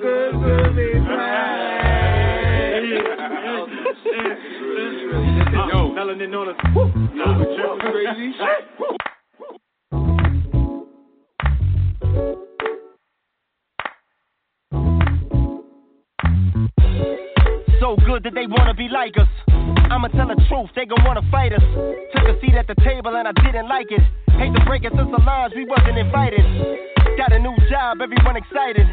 good to be. So good that they wanna be like us. I'ma tell the truth, they gon' wanna fight us. Took a seat at the table and I didn't like it. Hate to break it since the lines we wasn't invited. Got a new job, everyone excited.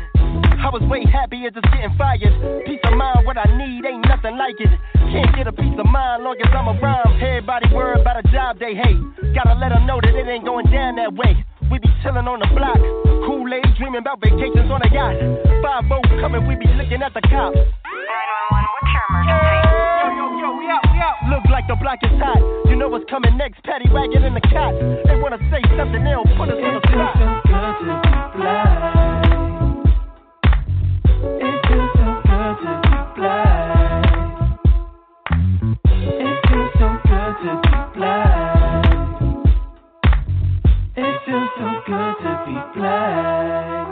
I was way happier just getting fired. Peace of mind, what I need, ain't nothing like it. Can't get a peace of mind long as I'm around. Everybody worried about a job they hate. Gotta let them know that it ain't going down that way. We be chillin' on the block. Kool-Aid dreaming about vacations on a yacht. Five boats coming, we be looking at the cops. Look like the block is hot. You know what's coming next, Patty wagon in the cot. They wanna say something, they'll put us on the spot. Good to. It feels so good to be black. It feels so good to be black. It feels so good to be black.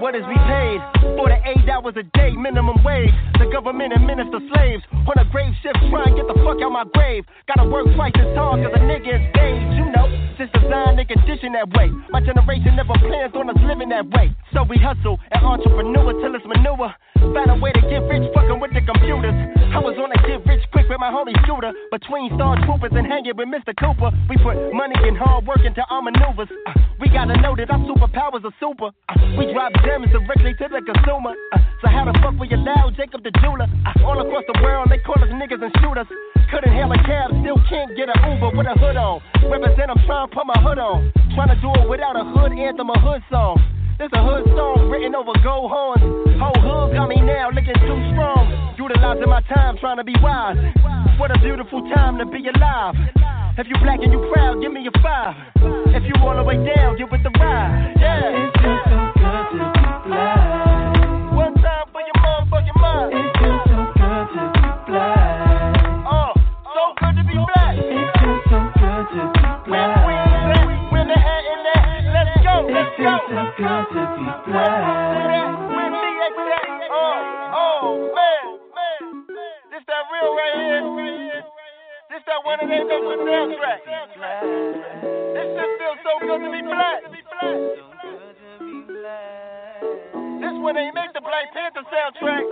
What is we paid? For the eight hours a day, minimum wage. The government administer slaves. On a grave shift, try and get the fuck out my grave. Gotta work twice as hard cause a nigga is. You know, just designed and conditioned that way. My generation never plans on us living that way. So we hustle and entrepreneur till it's manure. Find a way to get rich fucking with the computers. I was on a get rich quick with my homie shooter. Between star troopers and hanging with Mr. Cooper. We put money and hard work into our maneuvers. Uh, we gotta know that our superpowers are super. Uh, we drop gems directly to the consumer. Uh, so how the fuck we allow Jacob the jeweler? Uh, all across the world they call us niggas and shooters. Couldn't hail a cab, still can't get an Uber with a hood on. Represent, I'm trying to put my hood on. Trying to do it without a hood anthem, a hood song. This a hood song written over gold horns. Whole hood got me now looking too strong. Utilizing my time trying to be wise. What a beautiful time to be alive. If you black and you proud, give me a five. If you all the way down, give with the ride. Yeah. This shit feels so good to be black. This one ain't make the Black Panther soundtrack.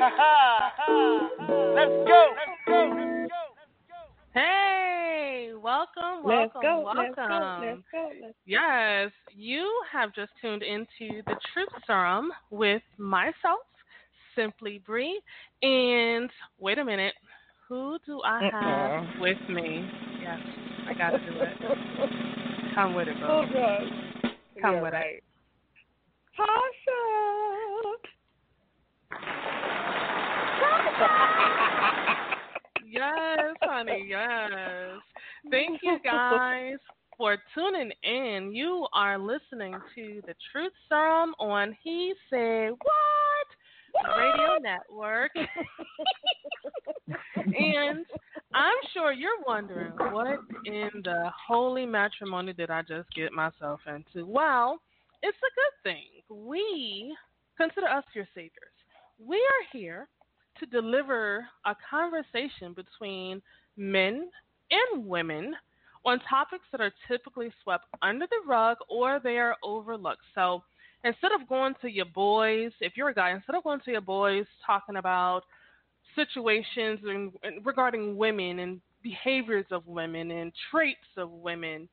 Ha ha. Let's go. Let's go. Hey, welcome, Let's welcome, go. welcome. Let's go. Let's go. Let's Yes, you have just tuned into the Truth Serum with myself, Simply Bree, and wait a minute, who do I uh-uh. have with me? Yes, I gotta do it. Come with it, Oh bro. God. Come Yeah, with it. Right. Tasha. Yes, honey, yes. Thank you guys for tuning in. You are listening to the Truth Serum on He Said What? Radio Network. and I'm sure you're wondering what in the holy matrimony did I just get myself into? Well, it's a good thing. We consider us your saviors. We are here to deliver a conversation between men and women on topics that are typically swept under the rug or they are overlooked. So instead of going to your boys, if you're a guy, instead of going to your boys talking about situations in, in- regarding women and behaviors of women and traits of women,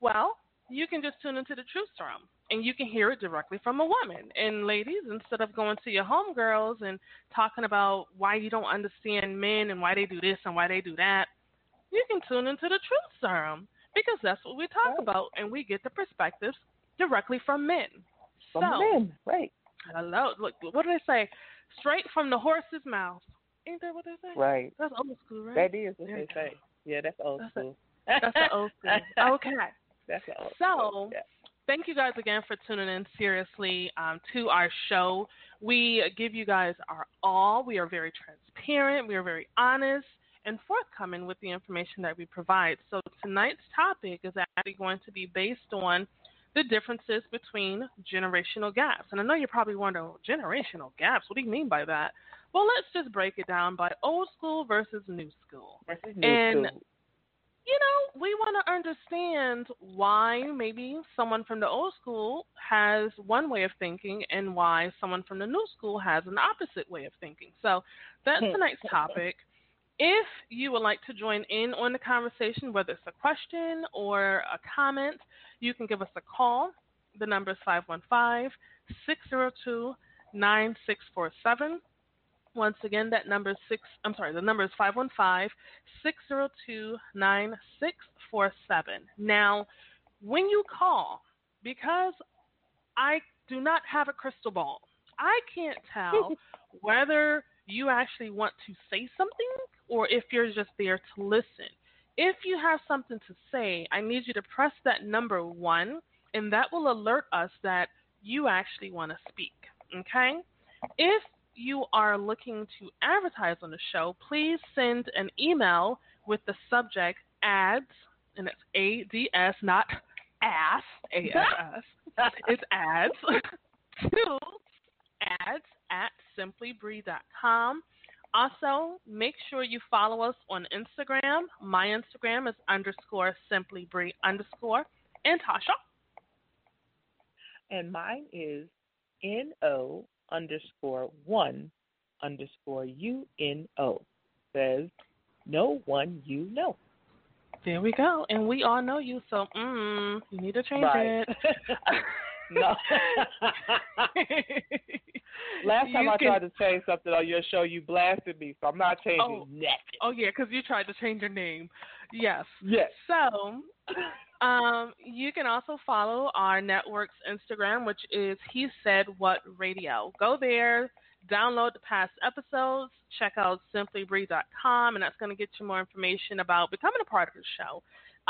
well, you can just tune into the truth serum and you can hear it directly from a woman. And ladies, instead of going to your homegirls and talking about why you don't understand men and why they do this and why they do that, you can tune into the truth serum because that's what we talk about and we get the perspectives directly from men. From so, men, right? hello, look, what do they say? Straight from the horse's mouth. Ain't that what they say? Right. That's old school, right? That is what There they say. Yeah, that's old That's school. That's the old school. Okay. That's the old So, school. Yeah. Thank you guys again for tuning in seriously um, to our show. We give you guys our all. We are very transparent. We are very honest and forthcoming with the information that we provide. So tonight's topic is actually going to be based on the differences between generational gaps. And I know you're probably wondering, "Oh, generational gaps? What do you mean by that? Well, let's just break it down by old school versus new school. Versus new And- school. You know, we want to understand why maybe someone from the old school has one way of thinking and why someone from the new school has an opposite way of thinking. So that's tonight's topic. If you would like to join in on the conversation, whether it's a question or a comment, you can give us a call. The number is 515 602 9647. Once again, that number is six. I'm sorry, the number is 515-602-9647. Now, when you call, because I do not have a crystal ball, I can't tell whether you actually want to say something or if you're just there to listen. If you have something to say, I need you to press that number one, and that will alert us that you actually want to speak. Okay? If you are looking to advertise on the show, please send an email with the subject ads, and it's A D S, not ass, A S S. It's ads to ads at simplybree.com. Also, make sure you follow us on Instagram. My Instagram is underscore simplybree underscore. And Tasha. And mine is N O underscore one underscore U N O. Says no one you know. There we go. And we all know you, so mm, you need to change Right. it. no. Last time You I can- tried to change something on your show, you blasted me, so I'm not changing Oh. nothing. Oh yeah, because you tried to change your name. Yes. Yes. So, um, you can also follow our network's Instagram, which is He Said What Radio. Go there, download the past episodes, check out simplybree.com, and that's going to get you more information about becoming a part of the show,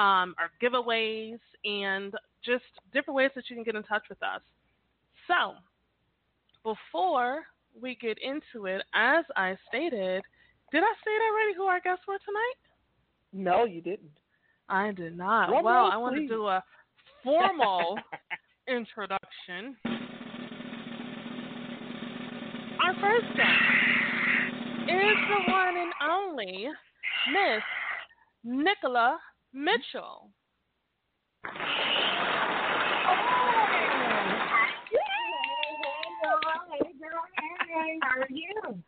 um, our giveaways, and just different ways that you can get in touch with us. So, before we get into it, as I stated, did I say it already who our guests were tonight? No, you didn't. I did not. Drum well, roll, I want to do a formal introduction. Our first guest is the one and only Miss Nicola Mitchell. How are you?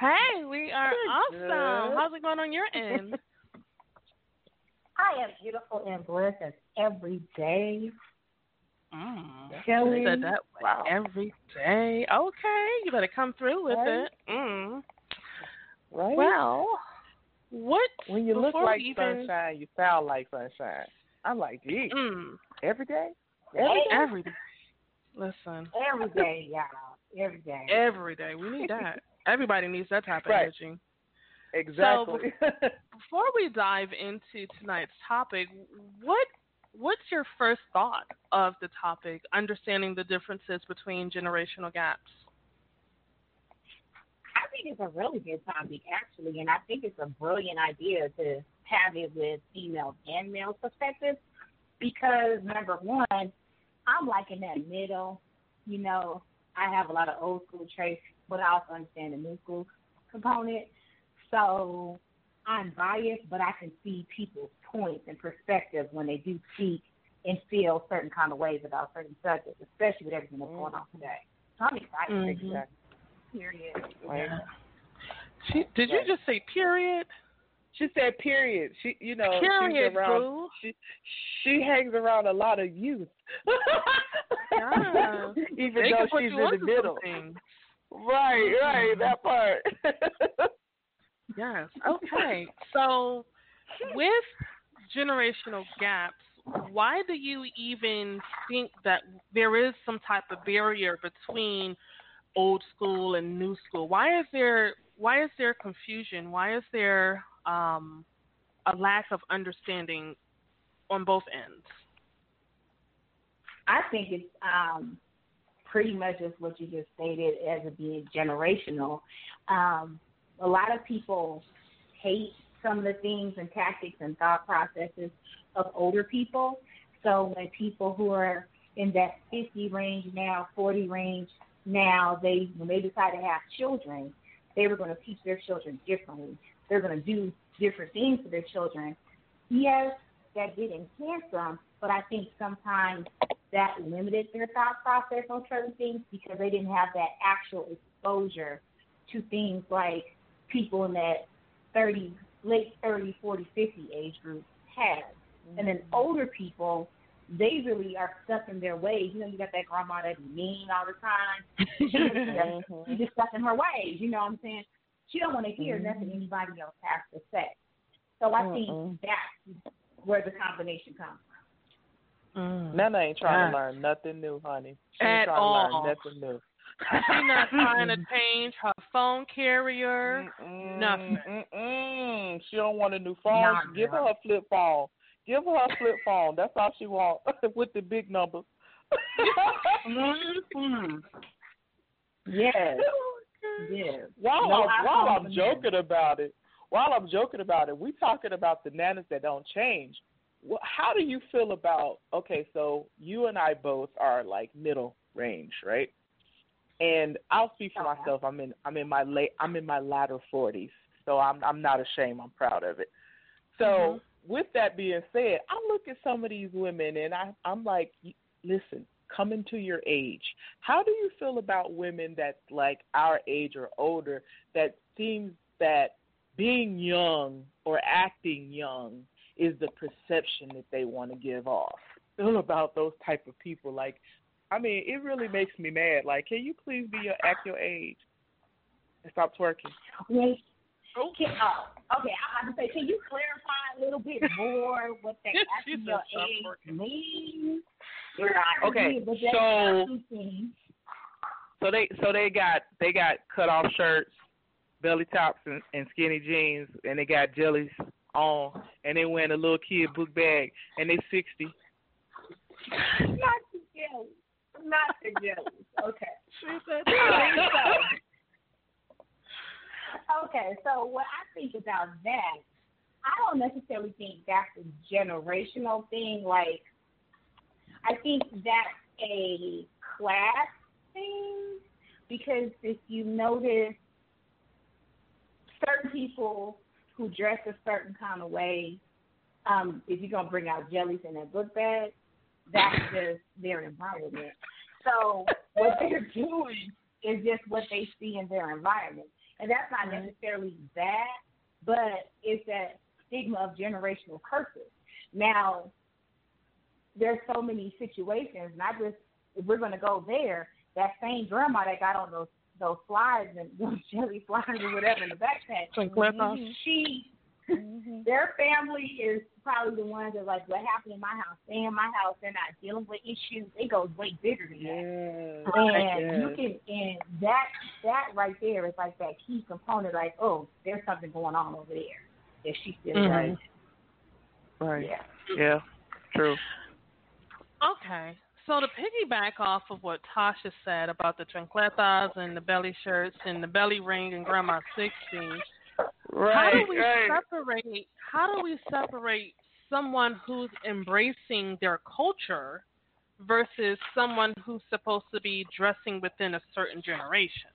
Hey, we are Good. awesome. How's it going on your end? I am beautiful and blessed as every day. Mm. Chilling. Said that Wow. every day. Okay, you better come through with Right. it. Mm. Right? Well, what when you look like even, sunshine, you sound like sunshine. I'm like, gee, Mm, every day? Every day? every day. Listen, Every day, y'all. Every day. every day. We need that. Everybody needs that type of Right. energy. Exactly. So, Before we dive into tonight's topic, what what's your first thought of the topic, understanding the differences between generational gaps? I think it's a really good topic, actually, and I think it's a brilliant idea to have it with female and male perspectives because, number one, I'm like in that middle. You know, I have a lot of old school traits, but I also understand the new school component. So I'm biased, but I can see people's points and perspectives when they do speak and feel certain kind of ways about certain subjects, especially with everything that's going on today. So I'm excited. Mhm. Exactly. Period. Right. She, did you just say period? She said, period. She, you know, Period, she's around. boo. She she hangs around a lot of youth. Yeah. Even They though she's in the middle. Right, right, that part. Yes. Okay. So, with generational gaps, why do you even think that there is some type of barrier between old school and new school? Why is there why is there confusion? Why is there um, a lack of understanding on both ends? I think it's um, pretty much just what you just stated as it being generational. Um, a lot of people hate some of the things and tactics and thought processes of older people. So when people who are in that 50 range now, 40 range now. They when they decide to have children, they were going to teach their children differently. They're going to do different things for their children. Yes, that did enhance them, but I think sometimes that limited their thought process on certain things because they didn't have that actual exposure to things like people in that 30, late 30, 40, 50 age group have. And then mm-hmm. older people, they really are stuck in their ways. You know, you got that grandma that be mean all the time. She's mm-hmm. just stuck in her ways. You know what I'm saying? She don't want to hear mm-hmm. nothing anybody else has to say. So I think that's where the combination comes from. Mm. Nana ain't trying to learn nothing new, honey. She At ain't trying all. to learn nothing new. She's not trying to change her phone carrier. Mm-mm, Nothing. Mm-mm. She don't want a new phone. Nah, Give her a flip phone. Give her a flip phone. That's all she wants with the big numbers. Mm-hmm. Yes. Yes. while No I'm, while I'm for me. joking about it, while I'm joking about it, we talking about the nanas that don't change. Well, how do you feel about? Okay, so you and I both are like middle range, right? And I'll speak for myself. I'm in I'm in my late I'm in my latter forties, so I'm I'm not ashamed. I'm proud of it. So Mhm. with that being said, I look at some of these women and I I'm like, listen, coming to your age, how do you feel about women that's like our age or older that seems that being young or acting young is the perception that they want to give off? Feel about those type of people like I mean, it really makes me mad. Like, can you please be your act your age and stop twerking? Wait. Okay. Oh, uh, okay. I have to say, can you clarify a little bit more what that She your age working. means? You're Okay, agree, but so- not two things. So they so they got they got cut off shirts, belly tops and, and skinny jeans, and they got jellies on, and they wearing a little kid book bag, and they sixty. Not the jelly. Not the jelly. Okay. She said, Okay, so what I think about that, I don't necessarily think that's a generational thing. Like, I think that's a class thing because if you notice, certain people who dress a certain kind of way, um, if you're gonna bring out jellies in that book bag, that's just their environment. So what they're doing is just what they see in their environment. And that's not mm-hmm. necessarily bad, but it's that stigma of generational curses. Now, there's so many situations, and I just, if we're going to go there, that same grandma that got on those those slides and those jelly slides or whatever in the backpack, Chancletas. she, their family is probably the ones that like, what happened in my house? Stay in my house. They're not dealing with issues. It goes way bigger than that. And you can, and that that right there is like that key component. Like, oh, there's something going on over there. If she still Mhm. does, Right. yeah. Yeah. True. Okay. So to piggyback off of what Tasha said about the chancletas and the belly shirts and the belly ring and grandma sixteen, Right. how do we right. separate how do we separate someone who's embracing their culture versus someone who's supposed to be dressing within a certain generation?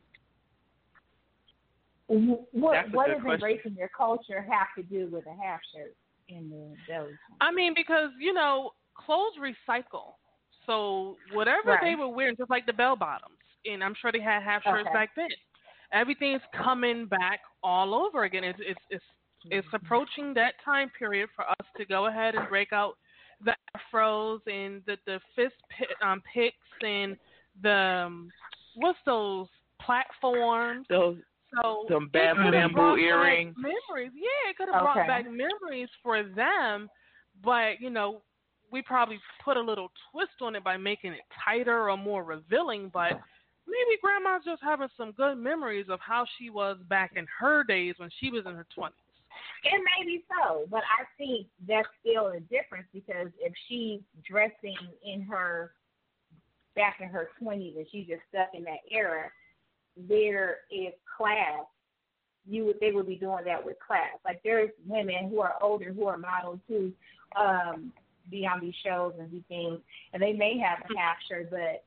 What That's what does question. embracing your culture have to do with a half shirt in the belly? I mean, because you know, clothes recycle. So whatever they were wearing, just like the bell bottoms, and I'm sure they had half shirts Okay. back then. Everything's coming back all over again. It's it's it's it's approaching that time period for us to go ahead and break out the afros and the the fist pi- um, picks and the um, what's those platforms. Those So Some bam- bamboo earrings. Memories, yeah, it could have brought back memories for them, but you know, we probably put a little twist on it by making it tighter or more revealing. But maybe Grandma's just having some good memories of how she was back in her days when she was in her twenties. It may be so, but I think that's still a difference because if she's dressing in her back in her twenties and she's just stuck in that era, there is class. You would they would be doing that with class. Like there's women who are older who are models who um be on these shows and do things, and they may have a half shirt, but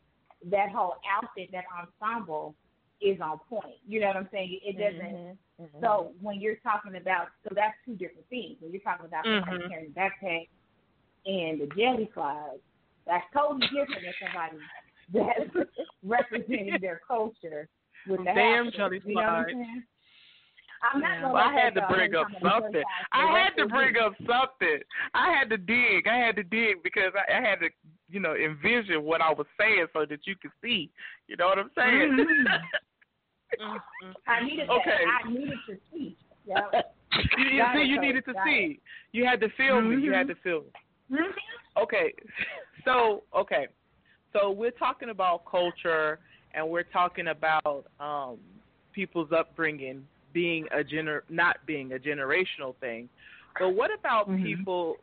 that whole outfit, that ensemble, is on point. You know what I'm saying? It doesn't. Mm-hmm. Mm-hmm. So when you're talking about, so that's two different things. When you're talking about somebody Mhm. carrying a backpack and the jelly slides, that's totally different than somebody that's representing their culture with the Damn half shirt. jelly You know what I'm slides. saying? I'm not Yeah. gonna Well, I had to go bring up time the jelly something. I had to up bring up something. I had to dig. I had to dig because I, I had to, you know, envision what I was saying so that you could see. You know what I'm saying? Mhm. Mhm. I needed Okay. that. I needed to see. Yep. you, you see, you Coach. needed to Got see. You had to feel me. You had Mhm. to feel me. Mhm. Okay, so okay, so we're talking about culture, and we're talking about um, people's upbringing being a gener not being a generational thing. But what about Mhm. people,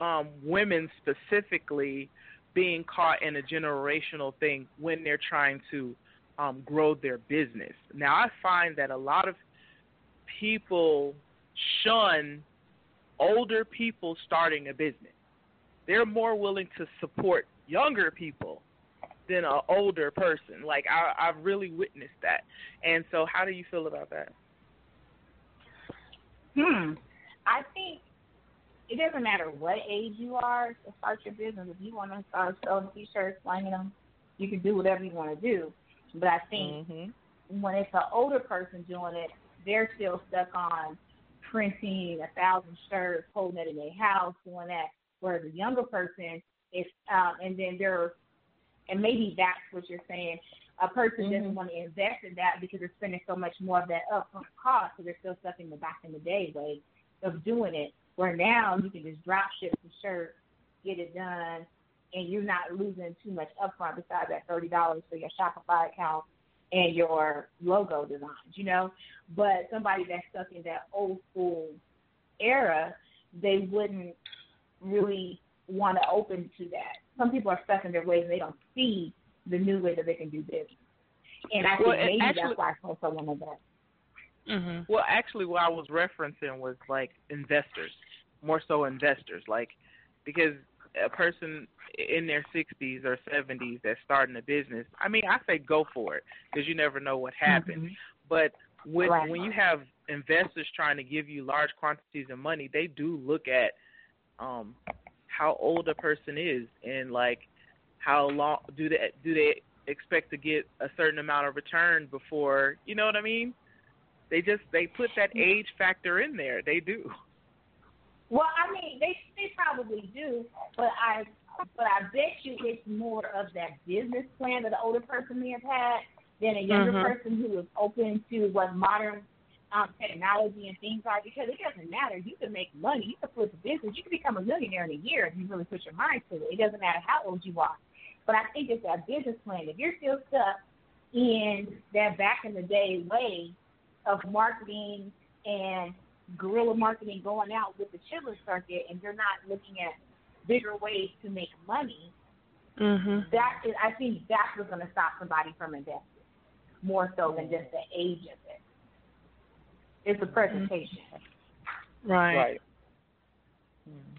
um, women specifically, being caught in a generational thing when they're trying to um, grow their business? Now, I find that a lot of people shun older people starting a business. They're more willing to support younger people than an older person. Like I, I've really witnessed that. And so, how do you feel about that? Hmm. I think it doesn't matter what age you are to start your business. If you want to start selling t-shirts, slanging them, you can do whatever you want to do. But I think Mm-hmm. when it's an older person doing it, they're still stuck on printing a thousand shirts, holding it in their house, doing that. Whereas a younger person is, um, and then they're, and maybe that's what you're saying. A person doesn't want to invest in that because they're spending so much more of that upfront cost, so they're still stuck in the back in the day way of doing it. Where now you can just drop ship the shirt, get it done, and you're not losing too much upfront besides that thirty dollars for your Shopify account and your logo designs, you know. But somebody that's stuck in that old school era, they wouldn't really want to open to that. Some people are stuck in their ways and they don't see the new way that they can do business. And I think Well, maybe actually- that's why some someone of that. Mhm. Well, actually, what I was referencing was like investors, more so investors, like because a person in their 60s or 70s that's starting a business, I mean, I say go for it because you never know what happens. But when Right. when you have investors trying to give you large quantities of money, they do look at um how old a person is and like how long do they do they expect to get a certain amount of return before you know what I mean? They just they put that age factor in there. They do. Well, I mean, they they probably do, but I but I bet you it's more of that business plan that the older person may have had than a younger Mhm. person who is open to what modern um, technology and things are. Because it doesn't matter. You can make money. You can flip a business. You can become a millionaire in a year if you really put your mind to it. It doesn't matter how old you are. But I think it's that business plan. If you're still stuck in that back in the day way of marketing and guerrilla marketing going out with the children's circuit and you're not looking at bigger ways to make money, Mhm. that is, I think that's what's going to stop somebody from investing more so than just the age of it. It's the presentation. Right. Right.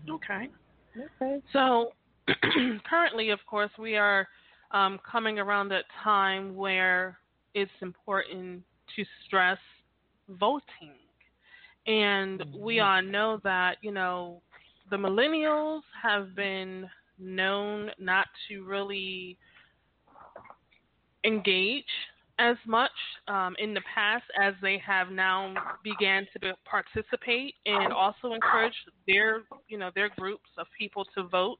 Okay. Okay. So currently, of course, we are um, coming around that time where it's important to stress voting. And we all know that, you know, the millennials have been known not to really engage as much um, in the past as they have now began to participate and also encourage their you know their groups of people to vote.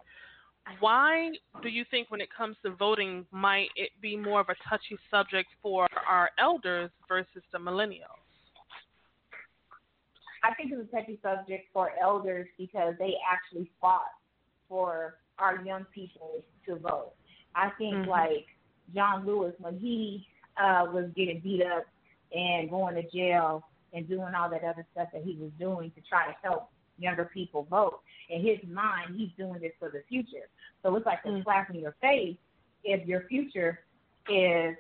Why do you think when it comes to voting might it be more of a touchy subject for our elders versus the millennials? I think it's a touchy subject for elders because they actually fought for our young people to vote. I think Mhm. like John Lewis when he uh was getting beat up and going to jail and doing all that other stuff that he was doing to try to help younger people vote. In his mind, he's doing this for the future. So it's like a Mm. slap in your face if your future is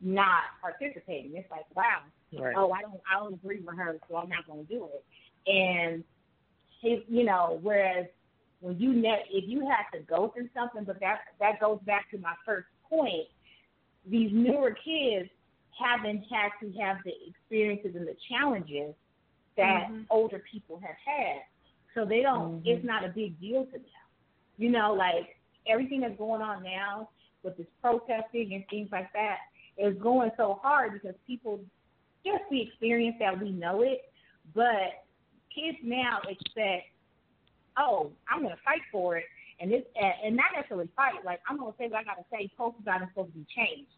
not participating. It's like, wow, Right. oh, I don't, I don't agree with her, so I'm not going to do it. And he, you know, whereas when you net if you have to go through something, but that that goes back to my first point. These newer kids haven't had to have the experiences and the challenges that Mhm. older people have had. So they don't it's mm-hmm. not a big deal to them. You know, like everything that's going on now with this protesting and things like that is going so hard because people just we experience that we know it, but kids now expect, oh, I'm gonna fight for it, and this and not necessarily fight. Like I'm gonna say what I gotta say. Post about it's supposed to be changed.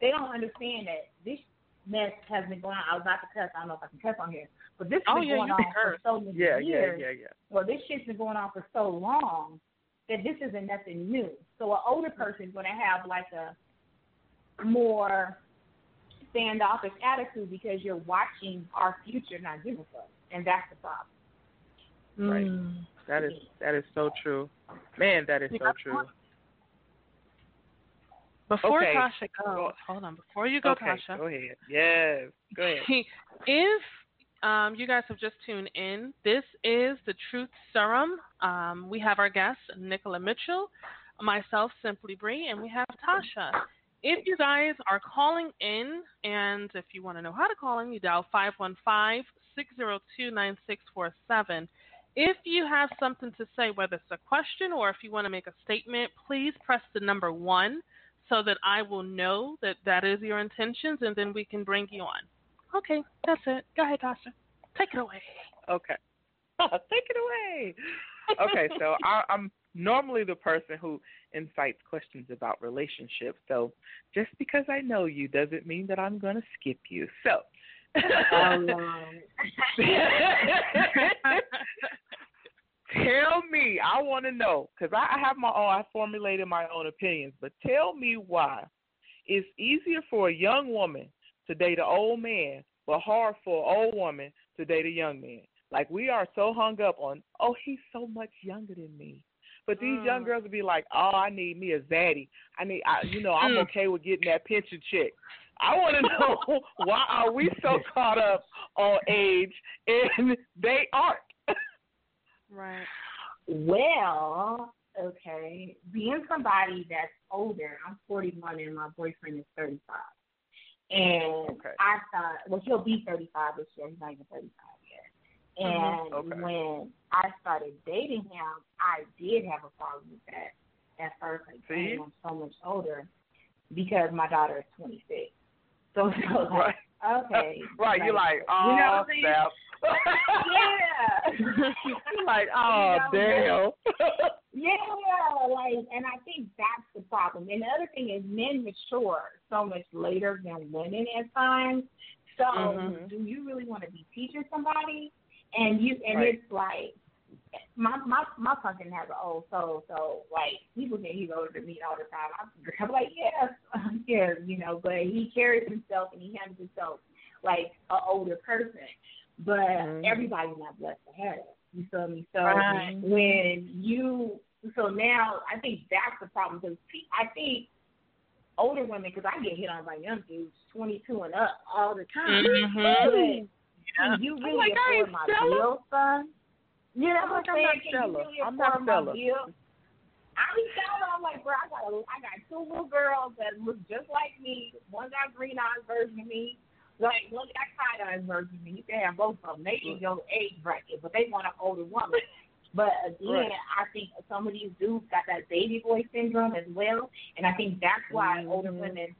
They don't understand that this mess has been going on. I was about to cuss. I don't know if I can cuss on here, but this has Oh, been yeah, going on for so many Yeah, yeah, years. yeah, yeah. Well, this shit's been going on for so long that this isn't nothing new. So an older person's going to have like a more standoffish attitude because you're watching our future not give a fuck, and that's the problem. Right. Mm. That is that is so true. Man, that is so true. Before Okay. Tasha goes, Go- hold on. Before you go, okay, Tasha, go ahead. Yes, go ahead. if um, you guys have just tuned in, this is the Truth Serum. Um, we have our guest, Nicola Mitchell, myself, Simply Bree, and we have Tasha. If you guys are calling in, and if you want to know how to call in, you dial 515 602 9647. If you have something to say, whether it's a question or if you want to make a statement, please press the number one so that I will know that that is your intentions, and then we can bring you on. Okay, that's it. Go ahead, Tasha. Take it away. Okay. Take it away. Okay, so I, I'm normally the person who incites questions about relationships. So just because I know you doesn't mean that I'm going to skip you. So. Um, tell me, I want to know because I, I have my own. I formulated my own opinions, but tell me why it's easier for a young woman to date an old man, but hard for an old woman to date a young man. Like we are so hung up on, oh, he's so much younger than me. But these young Mm. girls would be like, oh, I need me a zaddy. I need, I, you know, I'm Mm. okay with getting that pension check. I want to know why are we so caught up on age and they aren't. Right. Well, okay. Being somebody that's older, I'm 41 and my boyfriend is 35. And Okay. I thought, well, he'll be 35 this year. He's not even 35 yet. And Mhm. Okay. when I started dating him, I did have a problem with that at first. Like, See? dang, I'm so much older because my daughter is 26. So, so Right. okay. Right, you're like, oh, you know what I'm saying? Yeah. like, oh, You know, damn. Yeah, like, and I think that's the problem. And the other thing is, men mature so much later than women at times. So, Mhm. do you really want to be teaching somebody? And you, and Right. it's like, my my my pumpkin has an old soul, so like people think he's older than me all the time. I'm, like, yeah, I'm like, yes, yes, you know, but he carries himself and he handles himself like an older person. But Mhm. everybody's not blessed to have it. You feel me? So Right. when you so now I think that's the problem because I think older women because I get hit on by young dudes, twenty two and up all the time. Mhm. But Yeah. you really like, afford my Stella. bills, son? You know what I'm saying? Can Stella. you really I'm afford not my Stella. bills? I be telling I'm like, bro, I got a, I got two little girls that look just like me. One got green eyes version of me. Like one got tight eyes version. You can have both of them. They in your age bracket, but they want an older woman. But again, Right. I think some of these dudes got that baby boy syndrome as well, and I think that's why older Mhm. women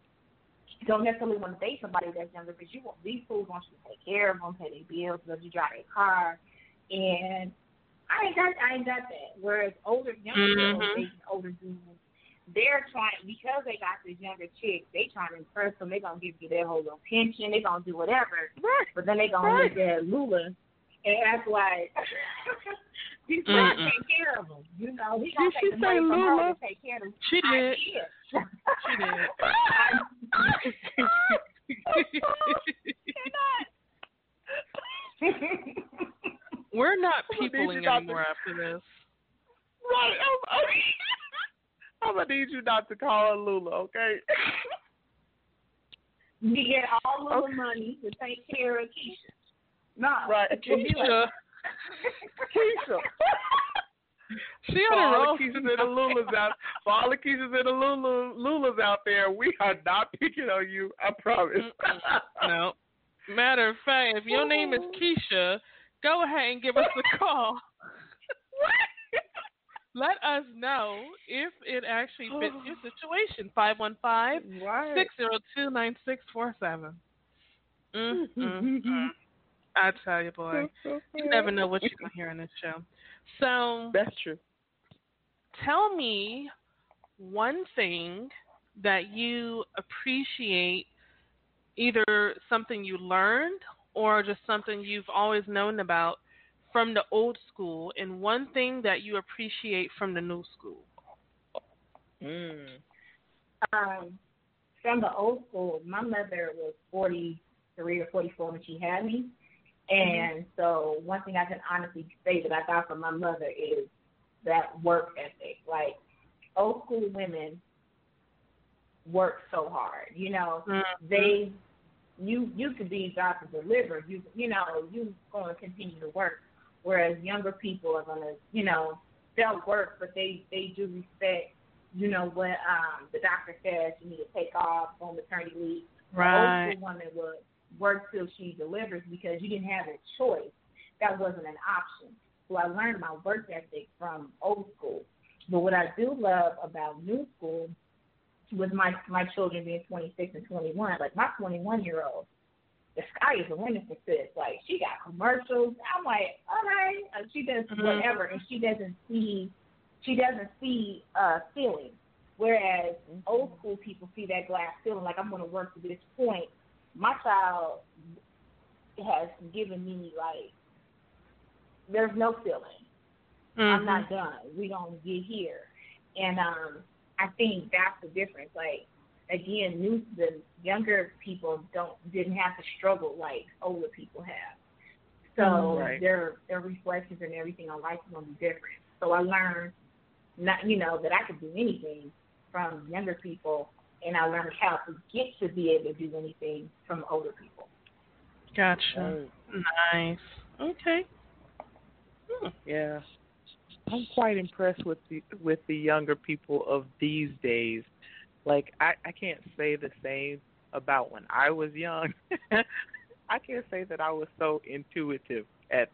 don't necessarily want to date somebody that's younger because you want these fools want you to take care of them, pay their bills, let you drive their car, and I ain't got I ain't got that. Whereas older younger girls Mhm. dating older dudes, they're trying because they got this younger chick, they trying to impress them. They gonna give you their whole little pension, they gonna do whatever, Right. but then they gonna Right. look at Lula and act like he's trying to Mm-mm. take care of them. You know, he gonna Did she take the money from Lula? her to take care of them. She I did. did. She did. We're not I'm gonna need peopling you not to- anymore after this. Right. I'm, I'm gonna need you not to call her Lula, okay? You get all of Okay. the money to take care of Keisha. No, Right. it should be like- Keisha. Keisha. She For on a all roll. the Keishas and the Lulas out, for all the Keishas and the Lulu, Lulas out there, we are not picking on you. I promise. no. Matter of fact, if your name is Keisha, go ahead and give us a call. Let us know if it actually fits your situation. 515 Right. 602 9647. Mm-hmm. I tell you, boy, you never know what you're going to hear on this show. So, That's true. tell me one thing that you appreciate, either something you learned or just something you've always known about from the old school, and one thing that you appreciate from the new school. Mm. Um, from the old school, my mother was 43 or 44 when she had me. And so one thing I can honestly say that I got from my mother is that work ethic. Like old school women work so hard. You know, they you you could be God to deliver. You you know, you gonna continue to work. Whereas younger people are gonna, you know, they'll work but they they do respect, you know, what um the doctor says you need to take off on maternity leave. Right. The old school woman would work till she delivers because you didn't have a choice. That wasn't an option. So I learned my work ethic from old school. But what I do love about new school was my my children being 26 and 21. Like my 21 year old, the sky is the limit for sis. Like she got commercials. I'm like, all right. Uh, she does Mhm. whatever, and she doesn't see she doesn't see uh ceiling. Whereas old school people see that glass ceiling. Like I'm going to work to this point. My child has given me like there's no ceiling. I'm Mhm. not done. We don't get here, and um, I think that's the difference. Like again, new the younger people don't didn't have to struggle like older people have. So Right. their their reflections and everything on life is gonna be different. So I learned not you know that I could do anything from younger people, and I learned how to get to be able to do anything from older people. Gotcha. Nice. Okay. Hmm. Yeah. I'm quite impressed with the with the younger people of these days. Like I I can't say the same about when I was young. I can't say that I was so intuitive at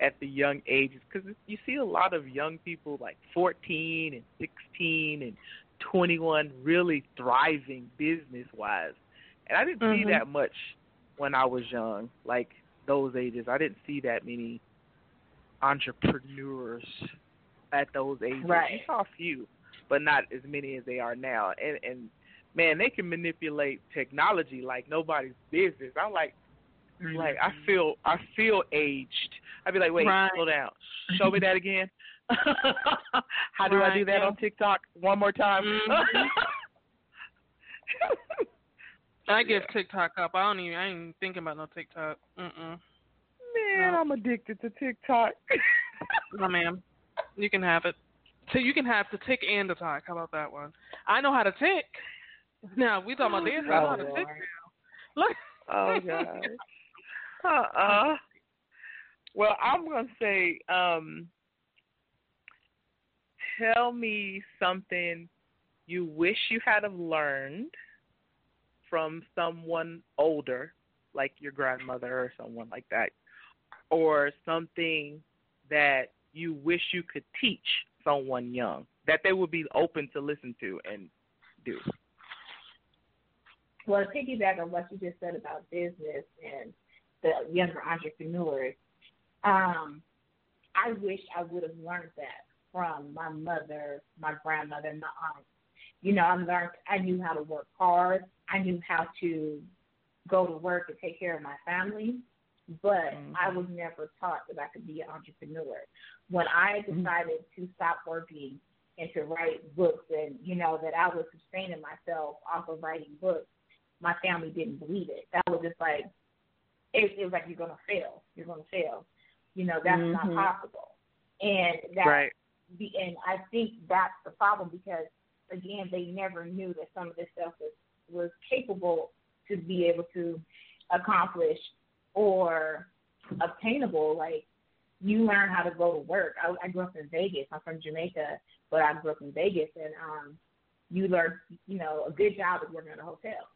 at the young ages because you see a lot of young people like 14 and 16 and 21 really thriving business wise, and I didn't see Mhm. that much when I was young. Like those ages, I didn't see that many entrepreneurs at those ages. Right. You saw a few, but not as many as they are now. And and man, they can manipulate technology like nobody's business. I'm like, like I feel I feel aged. I'd be like, wait, Right. slow down. Show me that again. How do I do that on TikTok one more time? Mhm. I give TikTok up. I don't even. I ain't thinking about no TikTok. Mm-mm. Man, I'm addicted to TikTok. No, ma'am. You can have it. So you can have the tick and the talk. How about that one? I know how to tick. Now we talking about this. I know how to tick now. Look. Oh god. Uh uh Well, I'm gonna say, um, tell me something you wish you had have learned from someone older, like your grandmother or someone like that, or something that you wish you could teach someone young that they would be open to listen to and do. Well, to piggyback on what you just said about business and the younger entrepreneurs, um, I wish I would have learned that from my mother, my grandmother, and my aunt. You know, I learned I knew how to work hard. I knew how to go to work and take care of my family, but I was never taught that I could be an entrepreneur. When I decided to stop working and to write books and, you know, that I was sustaining myself off of writing books, my family didn't believe it. That was just like it, it was like you're gonna fail. You're gonna fail. You know, that's Mhm. not possible. And that Right. the and I think that's the problem because again they never knew that some of this stuff was was capable to be able to accomplish or obtainable. Like you learn how to go to work. I, I grew up in Vegas. I'm from Jamaica, but I grew up in Vegas, and um, you learn, you know, a good job is working at a hotel,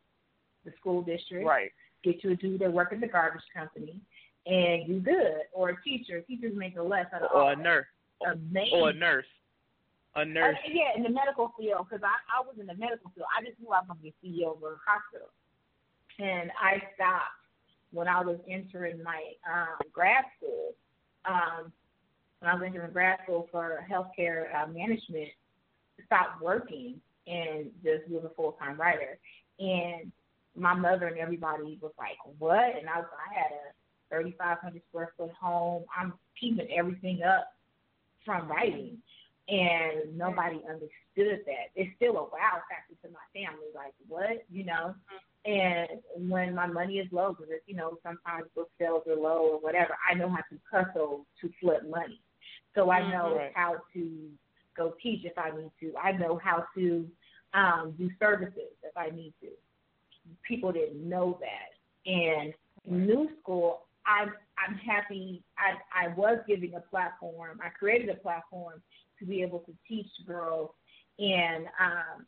the school district. Right. Get you a dude that work at the garbage company, and you good. Or a teacher. Teachers make a less out of Or a nurse. Amazing. Or a nurse. A nurse. Uh, yeah, in the medical field, because I, I was in the medical field. I just knew I was going to be CEO of a hospital. And I stopped when I was entering my um, grad school. Um, when I was entering grad school for healthcare uh, management, stopped working and just was a full time writer. And my mother and everybody was like, "What?" And I was, I had a 3,500 square foot home. I'm keeping everything up from writing, and nobody understood that. It's still a wow factor to my family. Like, what? You know? And when my money is low, because you know sometimes book sales are low or whatever, I know how to hustle to flip money. So I know Right. how to go teach if I need to. I know how to um, do services if I need to. People didn't know that. And new school, I'm I'm happy. I I was giving a platform. I created a platform to be able to teach girls and um,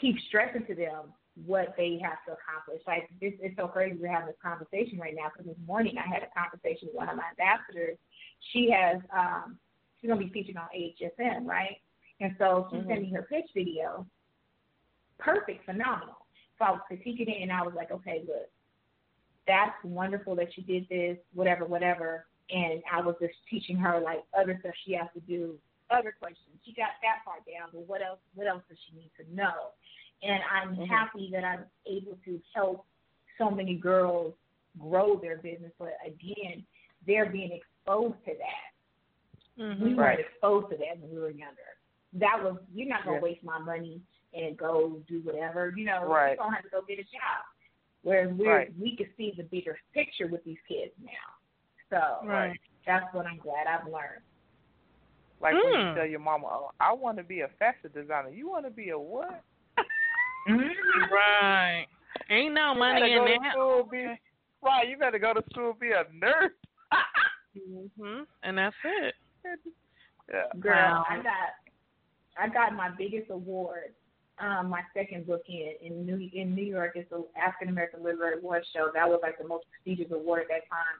keep stressing to them what they have to accomplish. Like this, it's so crazy we're having this conversation right now. Because this morning I had a conversation with one of my ambassadors. She has um, she's gonna be featured on HSN, right? And so she sent me her pitch video. Perfect, phenomenal. So I was critiquing it, and I was like, okay, look, that's wonderful that you did this, whatever, whatever. And I was just teaching her like other stuff she has to do, other questions. She got that part down, but what else? What else does she need to know? And I'm Mhm. happy that I'm able to help so many girls grow their business. But again, they're being exposed to that. Mm-hmm. We weren't Right. exposed to that when we were younger. That was you're not gonna Yeah. waste my money and go do whatever. You know, Right. you're gonna have to go get a job. Whereas we're Right. we can see the bigger picture with these kids now. So Right. that's what I'm glad I've learned. Like when Mm. you tell your mama, oh, I want to be a fashion designer. You want to be a what? Right. Ain't no money in that. school, be right. You better go to school, be a nurse. Mhm. And that's it. yeah. Girl, Wow. I got I got my biggest award, um, my second book in in New in New York. It's the African American Literary Award Show. That was like the most prestigious award at that time.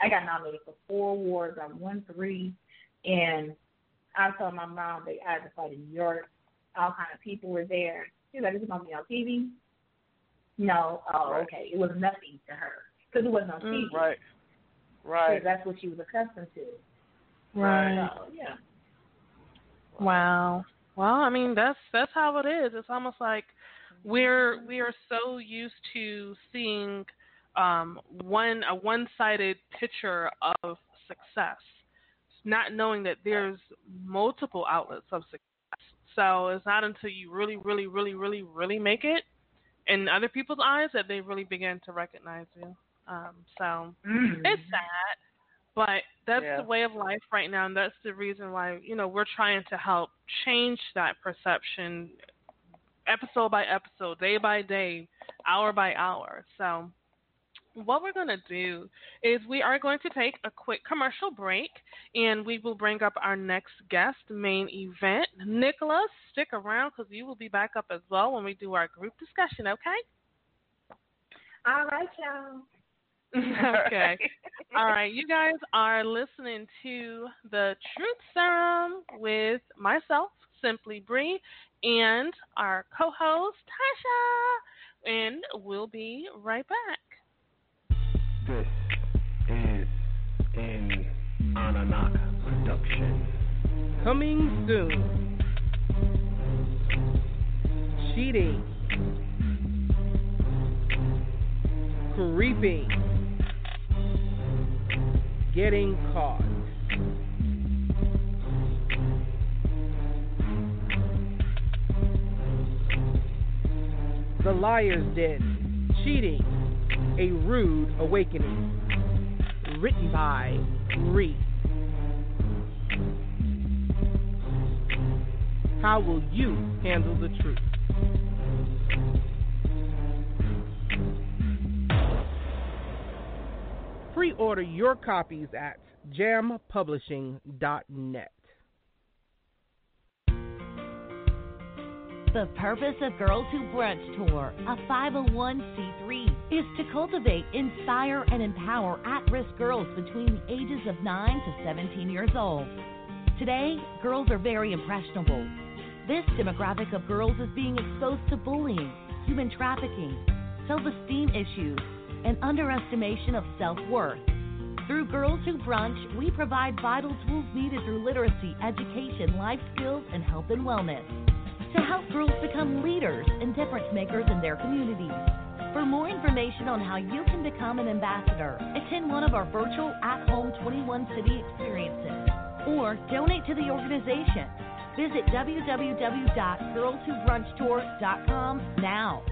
I got nominated for four awards. I won three, and I told my mom that I had to fight in New York. All kind of people were there. She was like, "This is gonna be on TV." No, oh, Right. okay. It was nothing to her because it wasn't on Mm, TV. Right. Because Right. that's what she was accustomed to. Right. So yeah. Wow. Well, I mean that's that's how it is. It's almost like we're we are so used to seeing um, one a one-sided picture of success, not knowing that there's multiple outlets of success. So it's not until you really, really, really, really, really make it in other people's eyes that they really begin to recognize you. Um, so Mm. it's sad, but that's Yeah. the way of life right now, and that's the reason why you know we're trying to help change that perception, episode by episode, day by day, hour by hour. So. What we're going to do is we are going to take a quick commercial break and we will bring up our next guest main event. Nicola, stick around because you will be back up as well when we do our group discussion, okay? All right, y'all. okay. All right, you guys are listening to the Truth Serum with myself, Simply Bree, and our co-host Tasha, and we'll be right back. Coming soon. Cheating. Creeping. Getting caught. The Liar's Den. Cheating. A Rude Awakening. Written by Bree. How will you handle the truth? Pre order your copies at jampublishing.net. The purpose of Girls Who Brunch Tour, a 501c3, is to cultivate, inspire, and empower at risk girls between the ages of 9 to 17 years old. Today, girls are very impressionable. This demographic of girls is being exposed to bullying, human trafficking, self esteem issues, and underestimation of self worth. Through Girls Who Brunch, we provide vital tools needed through literacy, education, life skills, and health and wellness to help girls become leaders and difference makers in their communities. For more information on how you can become an ambassador, attend one of our virtual at home 21 city experiences, or donate to the organization. Visit www.girlswhobrunchtour.com now.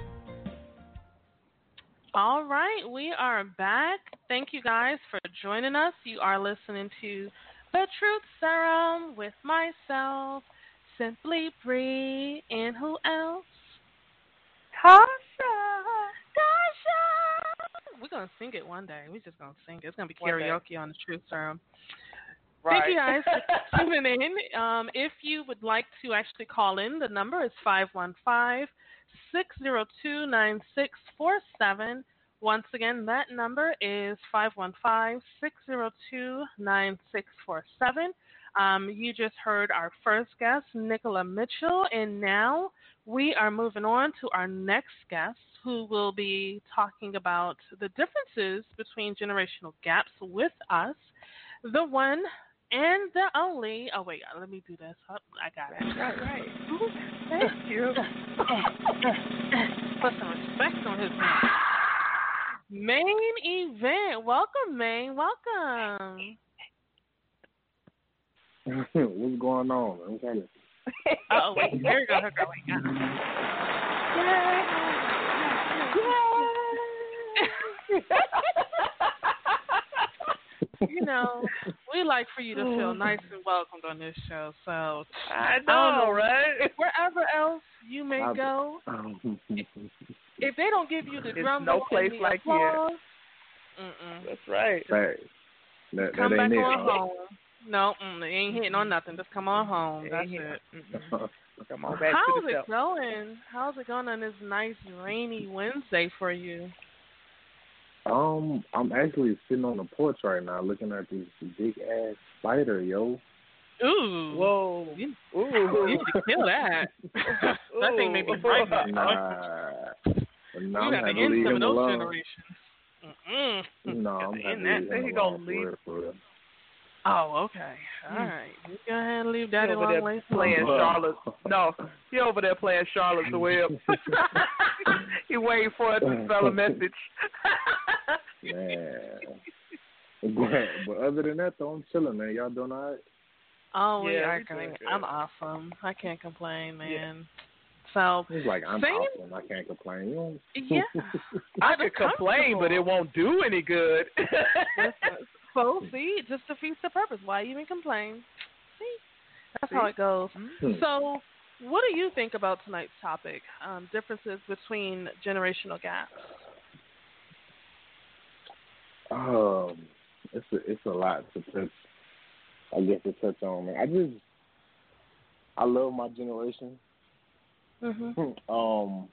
All right, we are back. Thank you guys for joining us. You are listening to The Truth Serum with myself, Simply Bree, and who else? Tasha. Tasha. We're gonna sing it one day. We're just gonna sing it. It's gonna be karaoke on the Truth Serum. Right. Thank you guys for tuning in. Um, if you would like to actually call in, the number is 515 602 9647. Once again, that number is 515 602 9647. Um, you just heard our first guest, Nicola Mitchell, and now we are moving on to our next guest who will be talking about the differences between generational gaps with us. The one and the only. Oh wait, let me do this. Oh, I got it. Right, right. Thank you. Put some respect on his name. Main event. Welcome, Main. Welcome. What's going on? I'm kind of. Oh wait, there you go. Here we go. you know, we like for you to feel nice and welcomed on this show. So I don't know, know. right? wherever else you may I- go, if they don't give you the drum no roll place and the like here. mm-mm. That's right. Hey, that, come back ain't it. home. No, mm, they ain't hitting on nothing. Just come on home. That's Ain't it. Mm-mm. Come on back How's to the it show. going? How's it going on this nice rainy Wednesday for you? Um, I'm actually sitting on the porch right now, looking at this big ass spider, yo. Ooh. Whoa. You, Ooh. you should kill that. that thing made me Ooh. frightened. Nah, but no, you I'm got to end some of those alone. generations. Mm-mm. No, Gotta I'm end happy to that. leave he gonna alone, for leave. for real. Oh, okay. All Hmm. You go ahead and leave He Daddy over Long there Way. playing. Charlotte. No, he over there playing Charlotte's Web. he waiting for us to spell a message. Man. But, but other than that, though, I'm chilling, man. Y'all doing all right? Oh, we Yeah, are we doing going. good. I'm awesome. I can't complain, man. Yeah. So, It's like I'm Same. awesome. I can't complain. You know? yeah. I But could complain, but it won't do any good. So, see, it just defeats the purpose. Why even complain? See, that's how it goes. Hmm. So, what do you think about tonight's topic? Um, differences between generational gaps. Um, it's a, it's a lot to touch. I guess to touch on, man. I just I love my generation. Mm-hmm. um,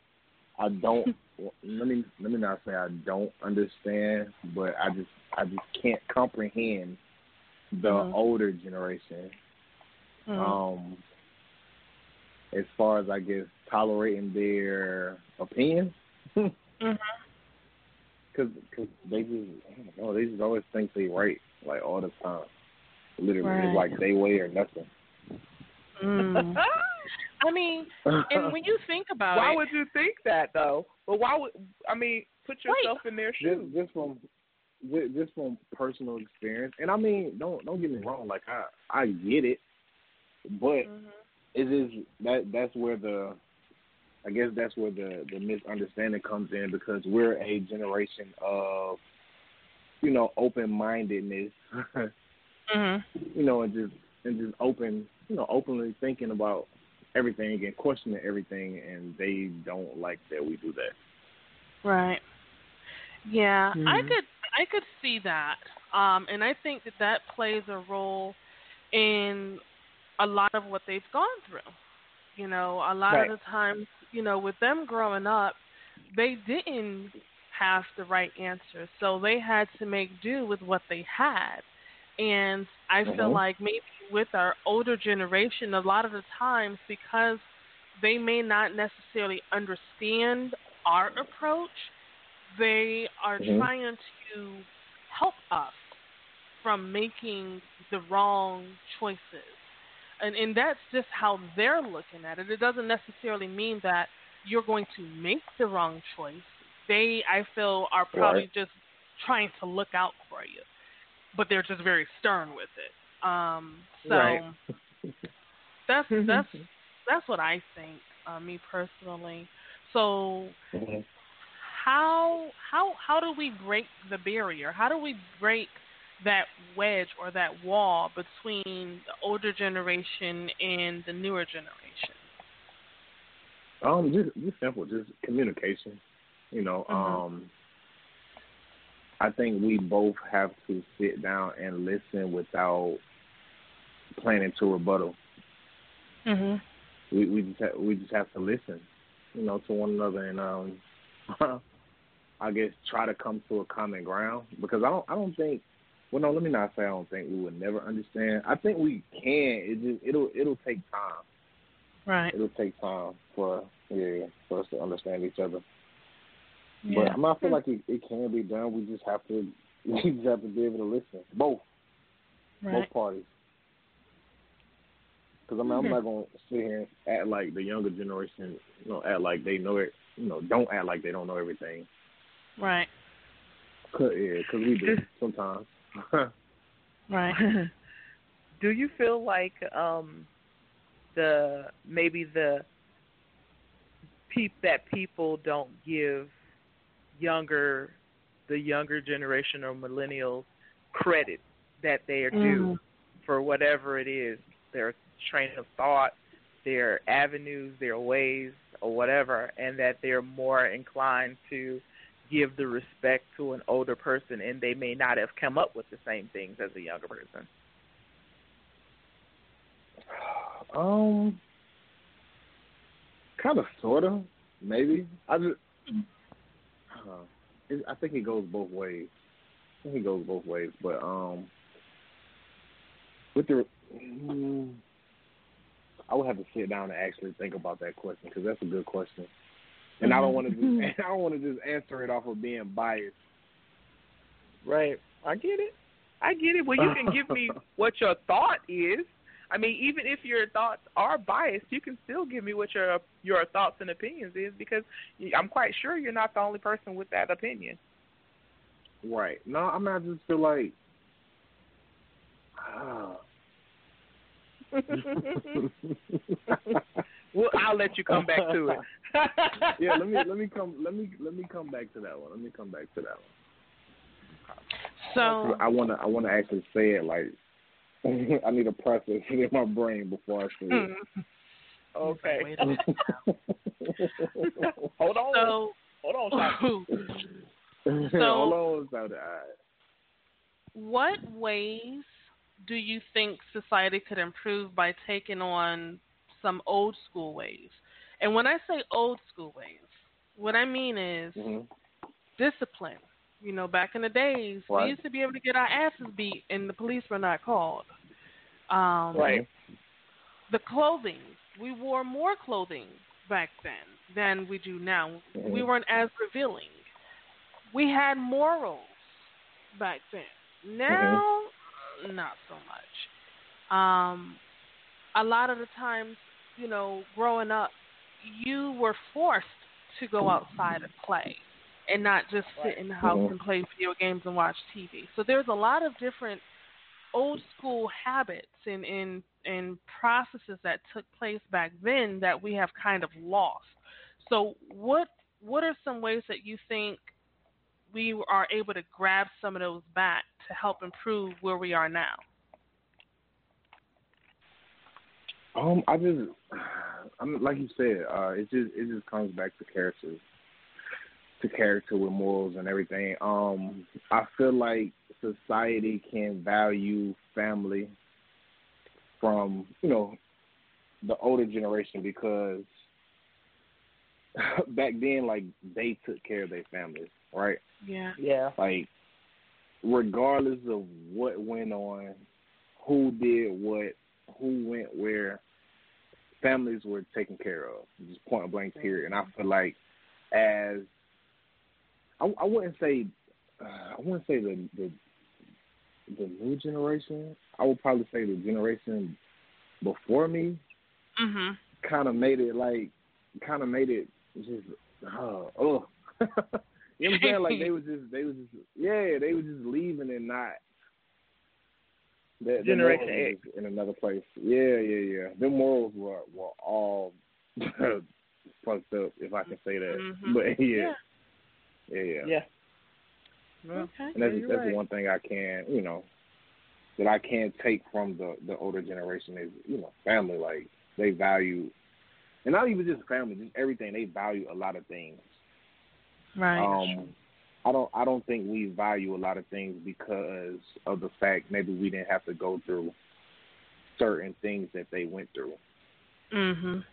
I don't. Let me let me not say I don't understand, but I just I just can't comprehend the Mhm. older generation. Mm-hmm. Um, as far as I guess tolerating their opinions, mm-hmm. because cause they just I don't know, they just always think they right like all the time. Literally, Right. like they way or nothing. Mm. I mean, and when you think about why it, why would you think that though? But why would I mean put yourself in their just shoes? just from ju- just from personal experience, and I mean, don't don't get me wrong. Like I I get it, but Mhm. it is that that's where the I guess that's where the the misunderstanding comes in because we're a generation of you know open mindedness, Mhm. you know, and just and just open you know openly thinking about everything and questioning everything, and they don't like that we do that. Right. Yeah, I Mhm. could I could see that. Um, and I think that that plays a role in a lot of what they've gone through. You know, a lot Right. of the times, you know, with them growing up, they didn't have the right answer, so they had to make do with what they had. And I feel Mhm. like maybe with our older generation, a lot of the times because they may not necessarily understand our approach, they are Mhm. trying to help us from making the wrong choices. And and that's just how they're looking at it. It doesn't necessarily mean that you're going to make the wrong choice. They I feel are probably Right. just trying to look out for you. But they're just very stern with it. Um so Right. that's that's that's what I think, uh, me personally. So Mm-hmm. how how how do we break the barrier? How do we break that wedge or that wall between the older generation and the newer generation? Um, just just simple, just communication. You know, Mhm. um, I think we both have to sit down and listen without planning to rebuttal. Mhm. We we just ha- we just have to listen, you know, to one another and um, I guess try to come to a common ground because I don't I don't think well no let me not say I don't think we would never understand. I think we can. It just it'll it'll take time. Right. It'll take time for yeah for us to understand each other. But Yeah. I, mean, I feel like it, it can be done. We just have to we just have to be able to listen both Right. both parties. Because I mean, Mhm. I'm not gonna sit here and act like the younger generation, you know, act like they know it. You know, don't act like they don't know everything. Right. Cause, yeah, because we do sometimes. Right. Do you feel like um the maybe the peep that people don't give younger the younger generation or millennials credit that they are due Mhm. for whatever it is their train of thought their avenues their ways or whatever and that they're more inclined to give the respect to an older person and they may not have come up with the same things as a younger person um, kind of, sort of, maybe. I just, uh, it, I think it goes both ways. I think it goes both ways, but um, with the, mm, I would have to sit down and actually think about that question because that's a good question, and I don't want to just, I don't want to just answer it off of being biased. Right. I get it. I get it. Well, you can give me what your thought is. I mean, even if your thoughts are biased, you can still give me what your your thoughts and opinions is because I'm quite sure you're not the only person with that opinion. Right. No, I mean I just feel like. ah. well, I'll let you come back to it. yeah, let me let me come let me let me come back to that one. Let me come back to that one. So I wanna I wanna actually say it like I need a process it in my brain before I say it. Okay. Wait a minute. Hold on. So Hold on, So- Hold on, so that what ways do you think society could improve by taking on some old school ways? And when I say old school ways, what I mean is hmm discipline. You know, back in the days, Right. we used to be able to get our asses beat and the police were not called. Um, Right. The clothing. We wore more clothing back then than we do now. Mhm. We weren't as revealing. We had morals back then. Now, not so much. Um, a lot of the times, you know, growing up, you were forced to go outside and play and not just sit in the house Mhm. and play video games and watch TV. So there's a lot of different old school habits and, and and processes that took place back then that we have kind of lost. So what what are some ways that you think we are able to grab some of those back to help improve where we are now? Um, I just, I mean, like you said, uh, it just it just comes back to character. To character with morals and everything. Um, I feel like society can value family from you know the older generation because back then like they took care of their families, right? Yeah. Yeah. Like regardless of what went on, who did what, who went where, families were taken care of. Just point blank period. And I feel like as I, I wouldn't say uh, I wouldn't say the the the new generation. I would probably say the generation before me Mhm. kind of made it like kind of made it just uh, oh you know what I'm saying like they was just they was just yeah they was just leaving and not the, the Generation X. in another place yeah yeah yeah the morals were were all fucked up if I can say that Mhm. but yeah yeah yeah, Yeah. Okay. and that's Yeah, you're that's right. the one thing I can you know that I can take from the the older generation is you know family like they value and not even just family just everything they value a lot of things Right. um I don't I don't think we value a lot of things because of the fact maybe we didn't have to go through certain things that they went through. mhm.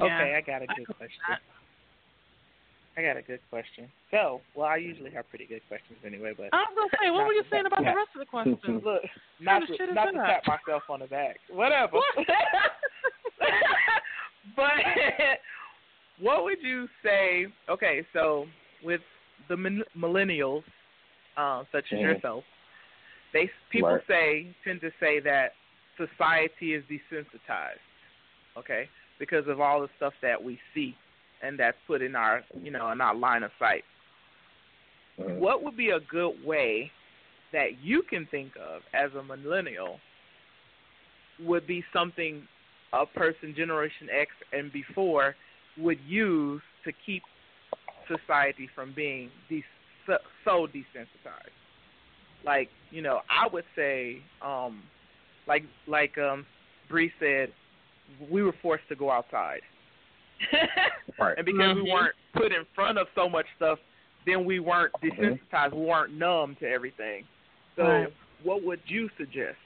Okay, Yeah. I got a good could question. Not- I got a good question. So, well, I usually have pretty good questions anyway, but I was gonna say, what were you the saying about the rest of the questions? look, not of shit to, is not to that? pat myself on the back, whatever. but what would you say? Okay, so with the min- millennials, um, such as yourself, they people Right. say tend to say that society is desensitized. Okay, because of all the stuff that we see and that's put in our you know in our line of sight. Mhm. What would be a good way that you can think of as a millennial would be something a person Generation X and before would use to keep society from being de- so, so desensitized? Like, you know, I would say, um, like like um, Bree said, we were forced to go outside. Right. And because we Mhm. weren't put in front of so much stuff, then we weren't Mhm. desensitized. We weren't numb to everything. So, Right. what would you suggest?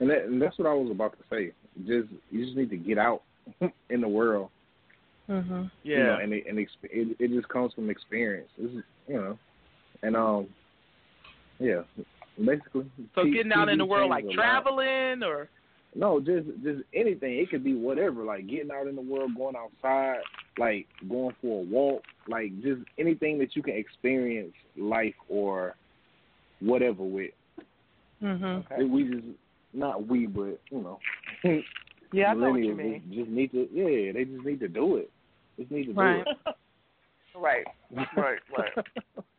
And, that, and that's what I was about to say. Just you just need to get out in the world. Mhm. You know, and it, and exp- it it just comes from experience. This is you know, and um, yeah, basically. so getting out in the world, like changed lot. traveling, or No, just just anything. It could be whatever, like getting out in the world, going outside, like going for a walk, like just anything that you can experience life or whatever with. Mhm. Okay. We just not we, but you know, yeah, I know what you millennials mean. Just, just need to, yeah, they just need to do it. Just need to do Right. it. Right, right, right.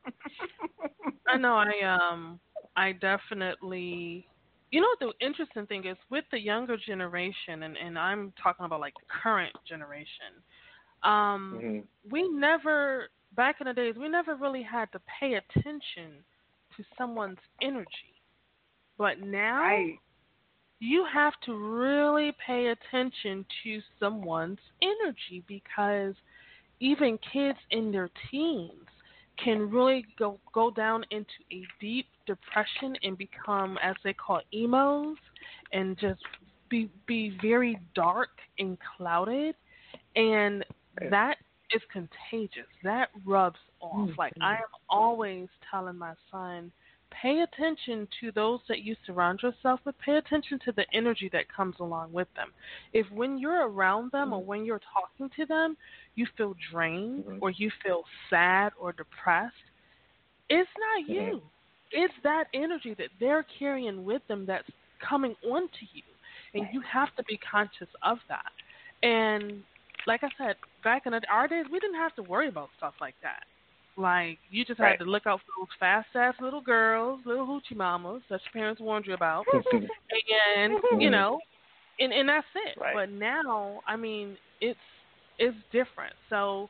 I know. I um. I definitely. You know what the interesting thing is with the younger generation, and and I'm talking about like the current generation. Um, Mhm. we never back in the days we never really had to pay attention to someone's energy, but now Right. you have to really pay attention to someone's energy because even kids in their teens can really go go down into a deep depression and become as they call emos and just be be very dark and clouded. And that is contagious. That rubs off. Mm-hmm. Like i am always telling my son pay attention to those that you surround yourself with. Pay attention to the energy that comes along with them. If when you're around them or when you're talking to them, you feel drained Mhm. or you feel sad or depressed, it's not you. It's that energy that they're carrying with them that's coming onto you. And you have to be conscious of that. And like I said, back in our days, we didn't have to worry about stuff like that. Like you just Right. had to look out for those fast ass little girls, little hoochie mamas that your parents warned you about, and mhm. you know, and and that's it. Right. But now, I mean, it's it's different. So,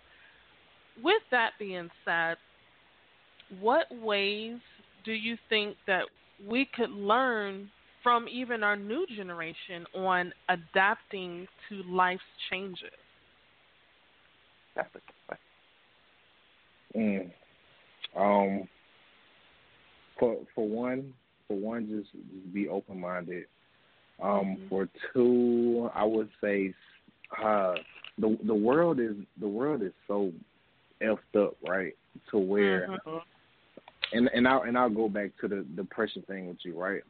with that being said, what ways do you think that we could learn from even our new generation on adapting to life's changes? That's a. Mm. Um. For for one, for one, just, just be open minded. Um. Mm-hmm. For two, I would say, uh, the the world is the world is so effed up, right? To where, Mhm. and and I and I'll go back to the depression thing with you, right?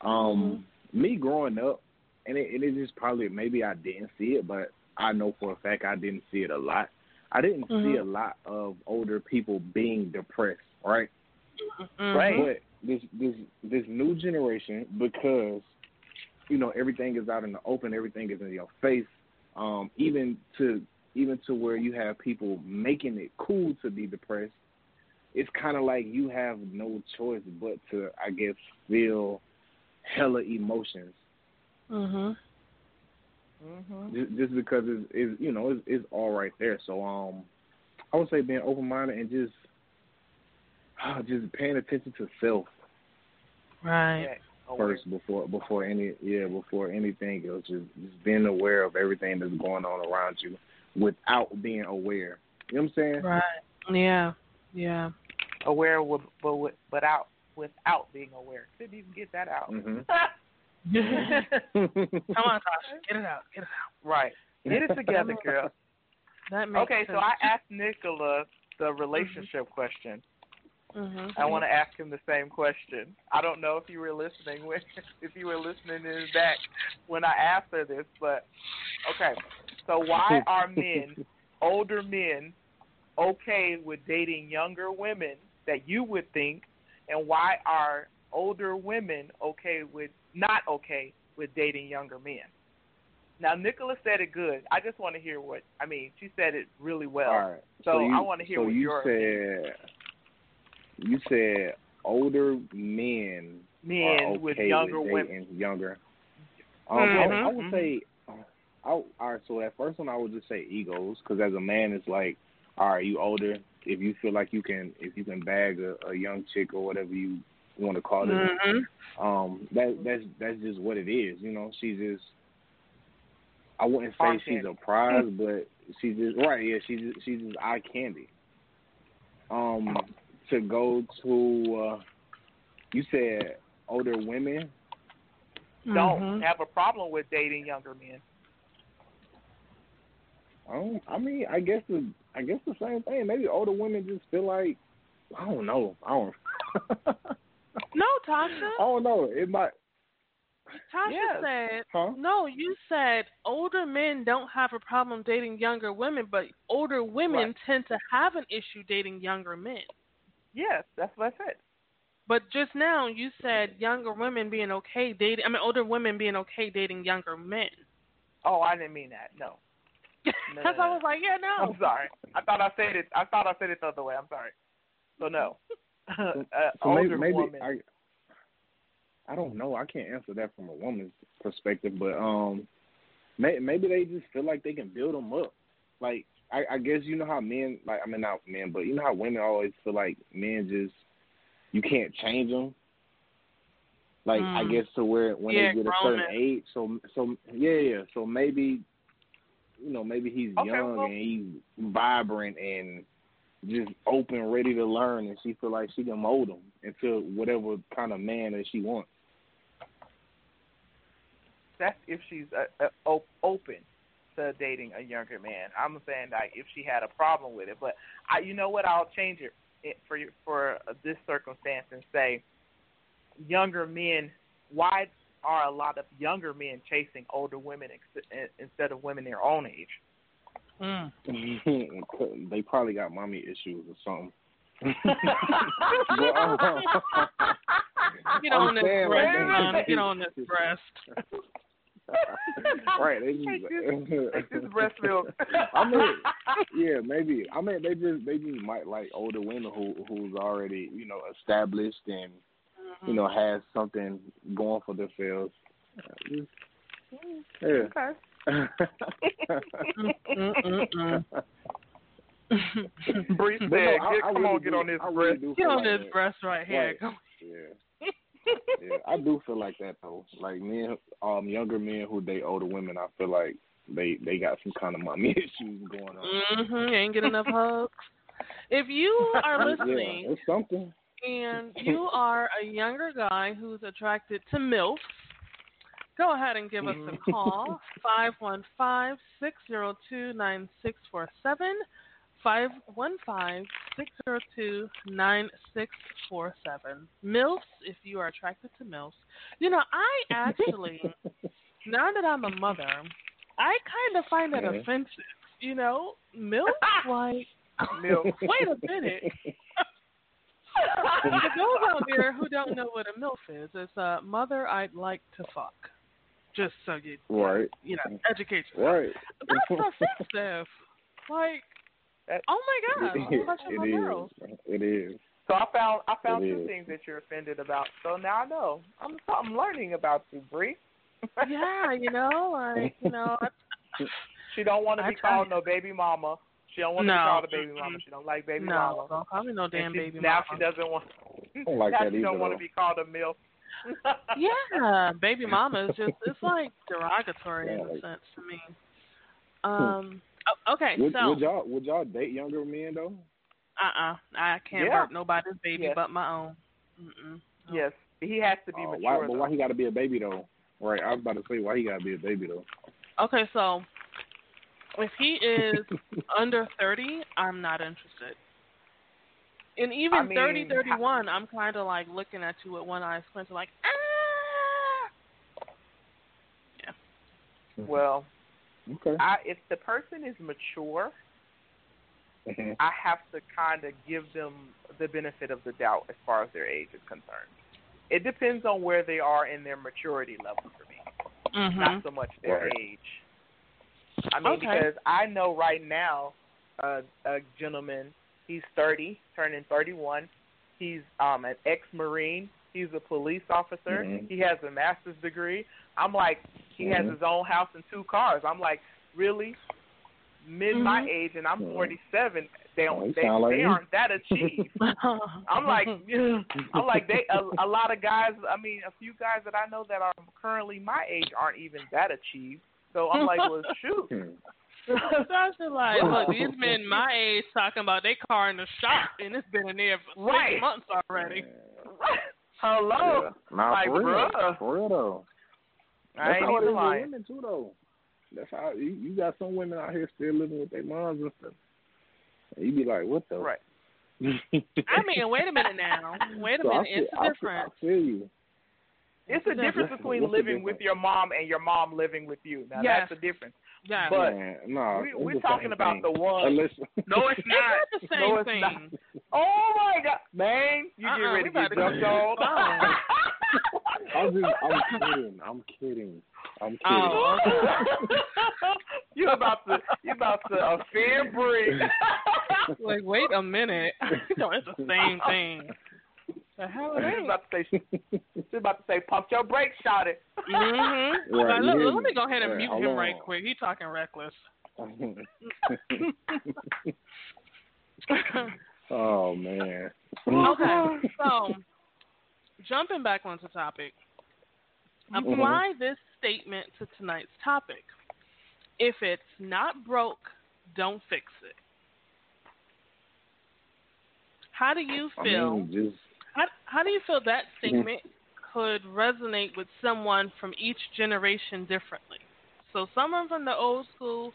Um, me growing up, and it, and it just probably maybe I didn't see it, but I know for a fact I didn't see it a lot. I didn't see Mhm. a lot of older people being depressed, right? Mhm. But this this this new generation, because you know everything is out in the open, everything is in your face. Um, even to even to where you have people making it cool to be depressed. It's kind of like you have no choice but to, I guess, feel hella emotions Mhm. Mhm. just, just because it's, it's you know it's, it's all right there. So um, I would say being open minded and just just paying attention to self Right. First before before any yeah before anything else. Just just being aware of everything that's going on around you without being aware. You know what I'm saying? Right. Yeah. Yeah. Aware, with, but with, but out without being aware. Couldn't even get that out. Mhm. Come on, Tasha. Get it out. Get it out. right. Get it together, girl. That makes Okay, sense. so I asked Nicola the relationship question. Mhm. I want to ask him the same question. I don't know if you were listening when if you were listening in back when I asked her this, but okay. So why are men, older men, okay with dating younger women that you would think, and why are older women okay with not okay with dating younger men? Now Nicola said it good. I just want to hear what I mean. She said it really well. all right. So, you, I want to hear so what you your said. You said older men men are okay with younger with women. dating younger. Um, Mhm. I, I would Mhm. say, I, all right. So that first one, I would just say egos, because as a man, it's like, all right, you older. If you feel like you can, if you can bag a, a young chick or whatever you want to call it, Mhm. um, that that's that's just what it is. You know, she's just. I wouldn't say Eye she's a prize, but she's just right. Yeah, she's just, she's just eye candy. Um, to go to, uh, you said older women. Don't Mhm. have a problem with dating younger men. I. I mean, I guess the I guess the same thing. Maybe older women just feel like I don't know. I don't. No, Tasha. Oh don't. It might. Tasha Yes. said, Huh? no, you said older men don't have a problem dating younger women, but older women Right. tend to have an issue dating younger men. Yes, that's what I said. But just now you said younger women being okay dating, I mean, older women being okay dating younger men. Oh, I didn't mean that. No. No, Because no, I was like, yeah, no. I'm sorry. I thought I said it. I thought I said it the other way. I'm sorry. So no. uh, So maybe, maybe. I. I don't know. I can't answer that from a woman's perspective, but um, may, maybe they just feel like they can build them up. Like I, I guess you know how men, like I mean not men, but you know how women always feel like men just you can't change them. Like I Mm. guess to where when Yeah, they get a certain men. age, so so yeah, yeah. So maybe you know maybe he's Okay, young well- and he's vibrant and just open, ready to learn, and she feel like she can mold him into whatever kind of man that she wants. That's if she's uh, uh, op- open to dating a younger man. I'm saying like if she had a problem with it, but I, you know what? I'll change it it- for for uh, this circumstance and say younger men. Why are a lot of younger men chasing older women ex- instead of women their own age? Mm. they probably got mommy issues or something. But, um, Get on this saying, breast, like, man. Get on this breast. right, they Take just, this- take this breast milk. I mean, yeah, maybe. I mean, they just they just might like older women who who's already you know established and you know has something going for themselves. Uh, Yeah. Okay. Bree said, no, I- "Get- I "Come really on, get do- on this I breast." do Get on like this that. breast right here. Right. Come Yeah. yeah, I do feel like that though. Like men, um, younger men who date older women, I feel like they they got some kind of mommy issues going on. Mm-hmm. You ain't get enough hugs. If you are Yeah, listening it's something. and you are a younger guy who's attracted to MILFs, go ahead and give us a mm. call 515 602 9647. 515 602 9647. MILFs, if you are attracted to MILFs. You know, I actually, now that I'm a mother, I kind of find that Yeah. offensive. You know, MILFs, like, Milk. wait a minute. For those out there who don't know what a MILF is, it's a mother I'd like to fuck. Just so you, Right. you know, educate yourself. Right. That's offensive. Like, oh my god, I'm touching my it girls. is. It is. So I found I found It two is. things that you're offended about. So now I know. I'm I'm learning about you, Bree. Yeah, you know, like, you know, I, She don't want to be try- called no baby mama. She don't want to No. be called a baby mama. She don't like baby no, mama. don't call me no damn she, baby now mama. she doesn't want. I don't like now that she don't either, want to be called a milf. Yeah, baby mama is just it's like derogatory in a like- sense to me. Um. Okay, Would, so would y'all would y'all date younger men though? uh uh I can't Yeah. burp nobody's baby Yes. but my own. Mm-mm. Yes, he has to be Uh, mature. why, but why he got to be a baby though? Right. I was about to say why he got to be a baby though. Okay, so if he is under thirty, I'm not interested. And even I mean, thirty, thirty-one, I'm kind of like looking at you with one eye squinted, like ah. Yeah. Well, Okay. I if the person is mature, Mhm. I have to kind of give them the benefit of the doubt as far as their age is concerned. It depends on where they are in their maturity level for me, Mm-hmm. not so much their Right. age. I mean, Okay. because I know right now uh, a gentleman, he's 30, turning 31. He's um an ex-marine. He's a police officer. Mhm. He has a master's degree. I'm like, he has Mhm. his own house and two cars. I'm like, really? Mid my Mhm. age, and I'm Mhm. 47. They Oh, don't. they like they aren't that achieved. I'm like, I'm like they. A, a lot of guys. I mean, a few guys that I know that are currently my age aren't even that achieved. So I'm like, well, shoot. Hmm. Sasha like, look, these men my age talking about they car in the shop and it's been in there for Right. six months already. Hello. Yeah. Nah, Like, for real. bruh. For real though. I That's ain't how it even with lying. women too though. That's how you, you got some women out here still living with their moms and stuff. And you be like, what the? Right. I mean, wait a minute now. Wait a So I minute. feel, It's I feel, different. I feel you. It's a the difference difference? between What's the living with your mom and your mom living with you. Now Yes. that's the difference. Yeah. But Man, no, we, we're talking same about thing. the one. Unless, No, it's it's not. not the same no, thing. not. Oh my God, man! You get Uh-uh, ready to get about jumped on. I'm just, I'm kidding. I'm kidding. I'm oh. kidding. Oh, you about to you about to offend Bree. Like, wait a minute. no, it's the same thing. The hell it She's about to say she's about to say pump your brakes, shot it. Mm-hmm. Right, look, you let me me? go ahead and Right, mute hold him on. right quick. He talking reckless. oh man. okay, so jumping back onto topic, apply this statement to tonight's topic. If it's not broke, don't fix it. How do you I feel? mean, just how, how do you feel that statement could resonate with someone from each generation differently? So, someone from the old school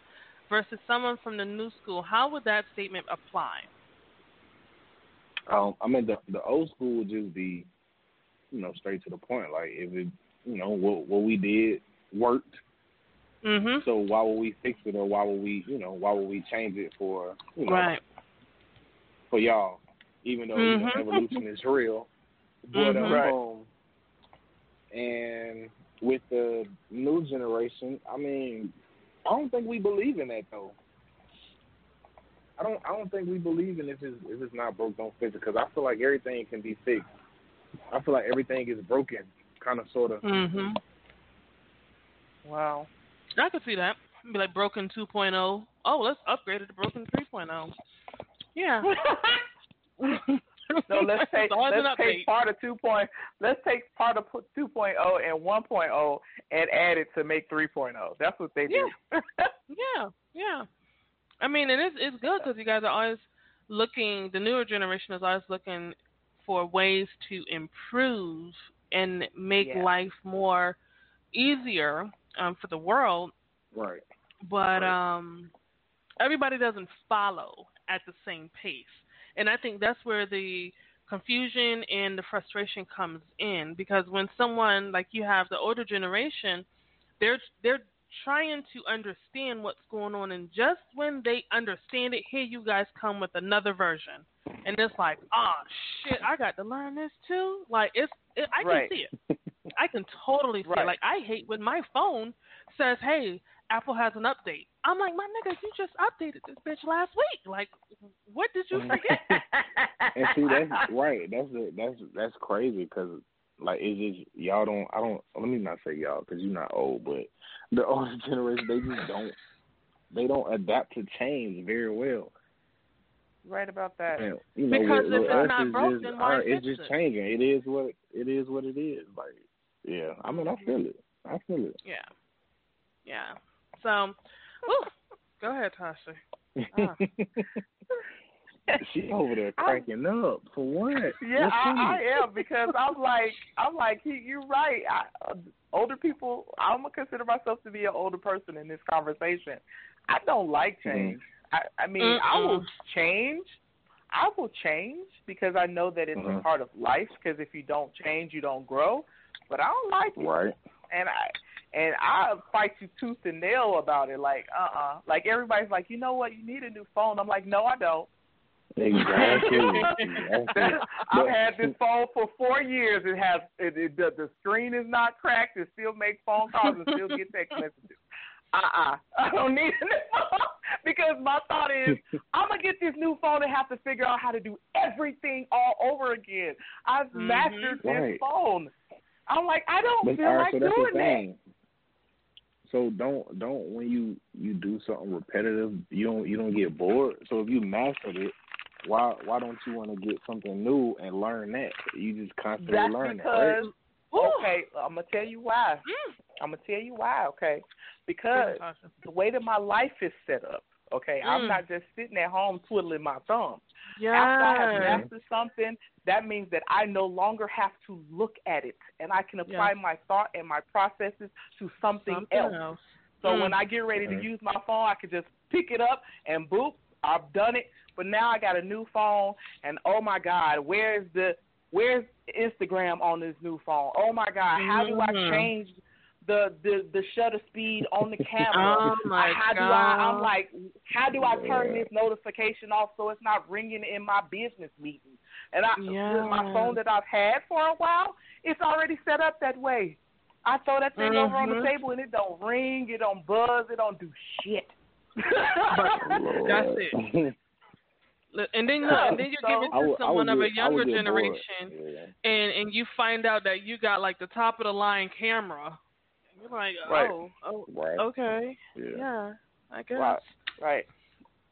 versus someone from the new school, how would that statement apply? Um, I mean, the the old school would just be, you know, straight to the point. Like if it, you know, what what we did worked. Mhm. So why would we fix it, or why would we, you know, why would we change it for, you know, Right. for y'all? Even though you know, Mhm. evolution is real, but Mhm. um, Right. and with the new generation, I mean, I don't think we believe in that though. I don't. I don't think we believe in if it's if it's not broke, don't fix it. Because I feel like everything can be fixed. I feel like everything is broken, kind of, sort of. Mhm. Wow. I could see that. Be like Broken 2.0. Oh, let's upgrade it to Broken 3.0. Yeah. No, let's take It's always an let's take part of two point let's take part of two point oh and one point oh and add it to make three oh. That's what they do. Yeah, yeah. I mean, and it's it's good because you guys are always looking. The newer generation is always looking for ways to improve and make Yeah. life more easier um, for the world. Right. But Right. um, everybody doesn't follow at the same pace, and I think that's where the confusion and the frustration comes in because when someone like you have the older generation, they're they're trying to understand what's going on, and just when they understand it, here you guys come with another version, and it's like, oh shit, I got to learn this too. Like it's, it, I can Right. see it. I can totally see Right. it. Like I hate when my phone says, "Hey, Apple has an update." I'm like, "My nigga, you just updated this bitch last week. Like, what did you forget?" and see that's right. That's the, that's that's crazy because like it's just y'all don't. I don't. Let me not say y'all because you're not old, but the older generation they just don't. They don't adapt to change very well. Right about that. And, you know, Because with, if with it's not it's broke, just, why it's just it? changing. It is what it is. What it is. Like, yeah. I mean, I feel it. I feel it. yeah, yeah. So, whew, go ahead, Tasha. Ah. she over there cracking up for what? Yeah, I, I am because I'm like I'm like he, you're right. I, uh, older people, I'm gonna consider myself to be an older person in this conversation. I don't like Mm-hmm. change. I, I mean, I will Mm-mm. change. I will change because I know that it's a Mhm. part of life. Because if you don't change, you don't grow. But I don't like it, Right. and I and I fight you tooth and nail about it. Like, uh, uh like everybody's like, you know what? You need a new phone. I'm like, no, I don't. Exactly. exactly. I've had this phone for four years. It has it, it the, the screen is not cracked. It still makes phone calls and still get text messages. Uh uh I don't need a new phone because my thought is I'm gonna get this new phone and have to figure out how to do everything all over again. I've Mhm. mastered this Right. phone. I'm like I don't But feel all right, like so doing the that. Thing. So don't don't when you you do something repetitive, you don't you don't get bored. So if you mastered it, why why don't you want to get something new and learn that? You just constantly That's learn because that, right? okay, I'm gonna tell you why. Mm. I'm gonna tell you why. Okay, because Tasha. the way that my life is set up. Okay, I'm Mm. not just sitting at home twiddling my thumbs. Yeah. After I have mastered something, that means that I no longer have to look at it, and I can apply my thought and my processes to something, Something else. else. So Mm. when I get ready to use my phone, I can just pick it up and boop, I've done it. But now I got a new phone, and oh my God, where's the where's Instagram on this new phone? Oh my God, how do I Mhm. change the the the shutter speed on the camera? Oh my how do I? I'm like, how do I turn this notification off so it's not ringing in my business meeting? And I, with my phone that I've had for a while, it's already set up that way. I throw that thing over on the Mhm. table and it don't ring, it don't buzz, it don't do shit. Lord. That's it. And then, look, and then you give it to would- someone of a get- I would younger generation, Yeah. and and you find out that you got like the top of the line camera. You're like, Right. oh, oh, Right. okay, Yeah. yeah, I guess. Right, right.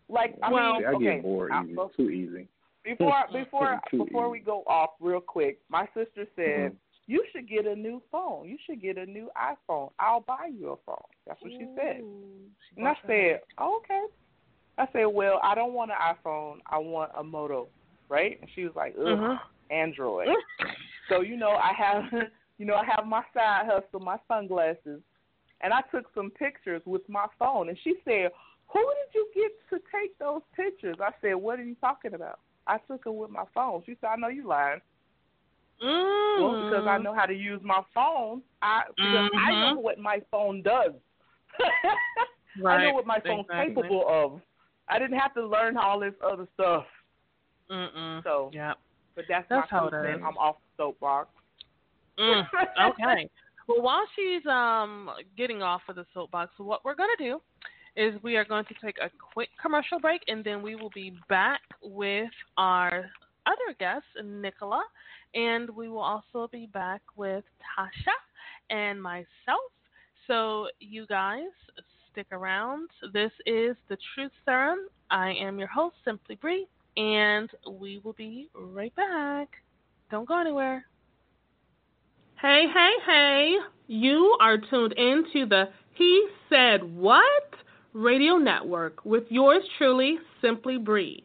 Like I Well- mean, See, I okay. get bored I- easy. Too easy. Before before before we go off real quick, my sister said Mhm. you should get a new phone. You should get a new iPhone. I'll buy you a phone. That's what she said. She And I said, oh, okay. I said, well, I don't want an iPhone. I want a Moto, right? And she was like, ugh, Mhm. Android. So you know, I have you know I have my side hustle, my sunglasses, and I took some pictures with my phone. And she said, "Who did you get to take those pictures?" I said, "What are you talking about?" I took her with my phone. She said, "I know you lying." Mm. Well, because I know how to use my phone. I because I know what my phone does. I know what my phone's exactly. capable of. I didn't have to learn all this other stuff. Mm-mm. So, yeah. but that's, That's my how two it cents. is. I'm off the soapbox. Mm, okay. Well, while she's um getting off of the soapbox, what we're going to do is we are going to take a quick commercial break, and then we will be back with our other guest, Nicola, and we will also be back with Tasha and myself. So you guys stick around. This is the Truth Serum. I am your host, Simply Bree, and we will be right back. Don't go anywhere. Hey, hey, hey. You are tuned in to the He Said What radio network with yours truly, Simply Bree.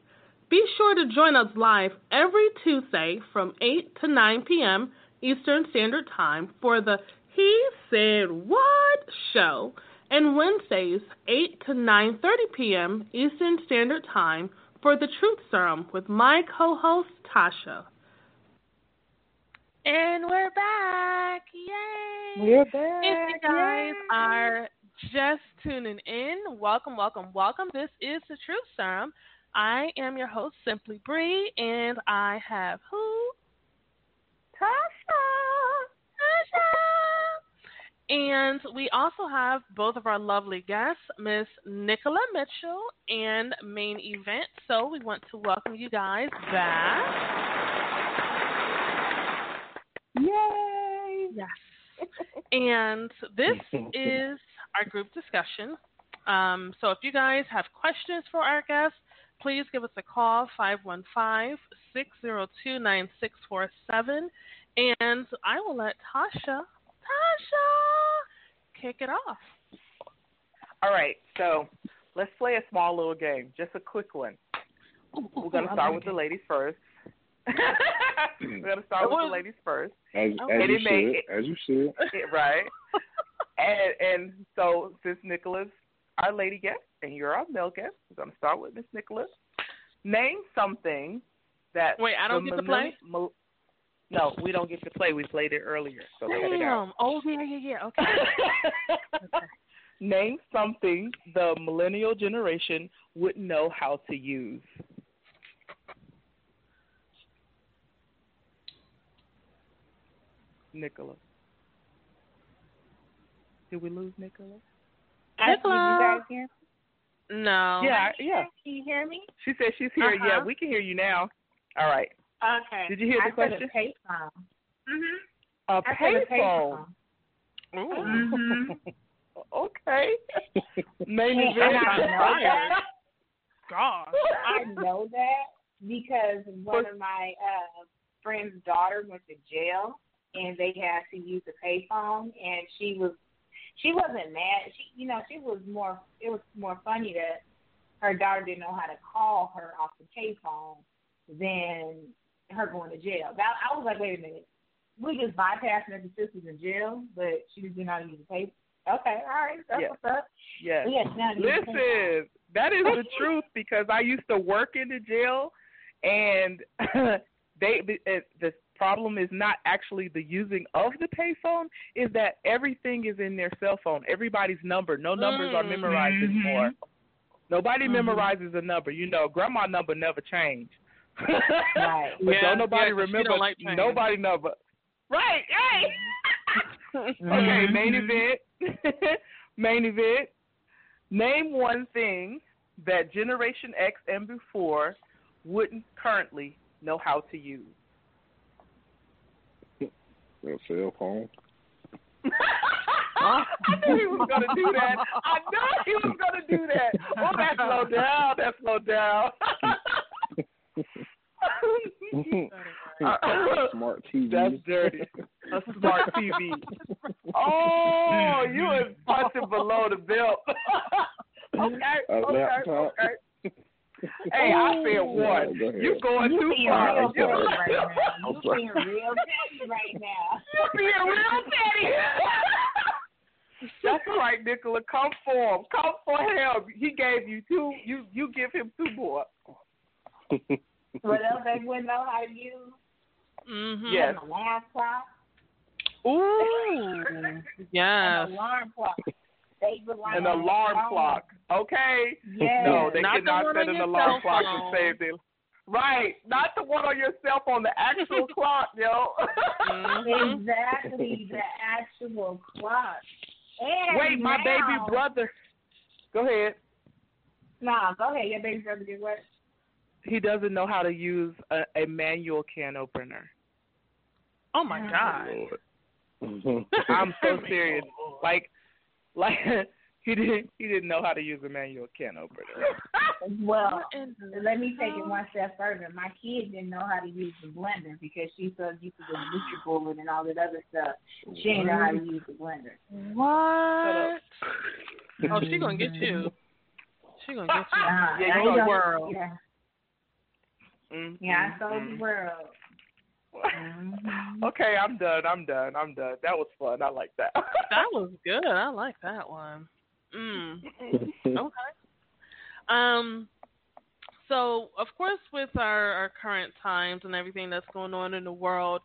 Be sure to join us live every Tuesday from 8 to 9 p.m. Eastern Standard Time for the He Said What show, and Wednesdays 8 to 9:30 p.m. Eastern Standard Time for the Truth Serum with my co-host Tasha. And we're back. Yay! We're back. If you guys are just tuning in, welcome, welcome, welcome. This is the Truth Serum. I am your host, Simply Bree, and I have who? Tasha. Tasha. And we also have both of our lovely guests, Miss Nicola Mitchell and Main Event. So we want to welcome you guys back. Yay! Yes. And this is our group discussion. Um, so if you guys have questions for our guests, please give us a call 515 602 9647 and I will let Tasha Tasha kick it off. All right, so let's play a small little game, just a quick one. We're gonna start with the ladies first. We're gonna start with the ladies first. As, as you it may- should. As you should. right. and and so since Nicola's, our lady guest, and you're our male guest, we're gonna start with Miss Nicholas. Name something that Wait, I don't get to play? mil- no, we don't get to play. We played it earlier, so let it out. Damn. Oh yeah, yeah, yeah. Okay. okay. Name something the millennial generation wouldn't know how to use. Nicola. Did we lose Nicola? I can you guys hear? No. Yeah, yeah. Can you hear me? She said she's here. Uh-huh. Yeah, we can hear you now. All right. Okay. Did you hear the I question? Said a payphone. Mhm. A I said a payphone. payphone. Mhm. okay. Main And event. I know that. Gosh. I know that because one of my uh friend's daughter went to jail and they had to use a payphone and she was she wasn't mad. She you know, she was more it was more funny that her daughter didn't know how to call her off the payphone than her going to jail. That I was like, wait a minute. We just bypassing her sister's in jail, but she just didn't know how to use the pay Okay, all right, that's Yeah. what's up. Yes. Yes, now to use the payphone. Listen, that is the truth because I used to work in the jail, and they uh, the problem is not actually the using of the payphone, is that everything is in their cell phone. Everybody's number, no numbers are memorized Mhm. anymore. Nobody Mhm. memorizes a number. You know, grandma number never changed. Right. but Yeah, don't nobody yeah, remember don't like nobody number. Right. Hey. Mm-hmm. Okay, main Mhm. event. main event. Name one thing that Generation X and before wouldn't currently know how to use. A cell phone. I knew he was gonna do that. I knew he was gonna do that. Oh, that slow down. That slow down. Smart TV. That's dirty. A smart TV. Oh, you was punching below the belt. okay, A okay, laptop. okay. Hey, I said one. Go. You going You too being far. real You petty right now. You being real petty right now. you being real petty. That's right, Nicola. Come for him. Come for him. He gave you two. You you give him two more. What else they wouldn't know how to use? Mhm. Yes. An alarm clock. Ooh. Yes. An alarm clock. They would like An alarm their clock. Okay. Yes. No, they Not the cannot one set an alarm clock phone. to save their. Right, not the one on your cell phone, the actual clock, yo. Mhm. Exactly, the actual clock. And Wait, my baby brother. Go ahead. Nah, go ahead. Your baby brother did what? He doesn't know how to use a, a manual can opener. Oh my God. I'm so serious. Like, like he didn't he didn't know how to use a manual can opener. Well, What in the let me take it one step further. My kid didn't know how to use the blender because she's so used to the NutriBullet and all that other stuff. She didn't know how to use the blender. What? Oh, she gonna get you. She gonna get you. Uh, Yeah, I you ain't know, world. Yeah. Mm-hmm. Yeah, I sold the world. Mm-hmm. Okay, I'm done. I'm done. I'm done. That was fun. I like that. that was good. I like that one. Mm. okay. Um. So, of course, with our, our current times and everything that's going on in the world,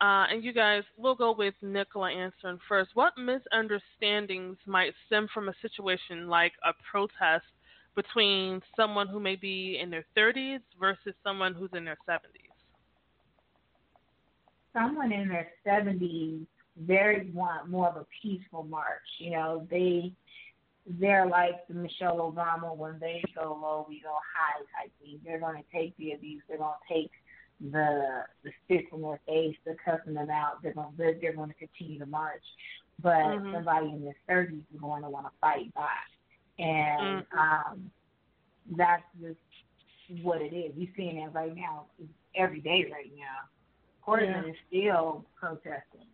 uh, and you guys, we'll go with Nicola answering first. What misunderstandings might stem from a situation like a protest between someone who may be in their 30s versus someone who's in their 70s? Someone in their 70s very want more of a peaceful march. You know, they they're like the Michelle Obama when they go low, we go high type thing. They're going to take the abuse. They're going to take the the spit from their face. They're cussing them out. They're going to live. they're going to continue to march. But Mhm. somebody in their thirties is going to want to fight back, and Mhm. um, that's just what it is. You're seeing that right now, every day right now. Portland Yeah. is still protesting,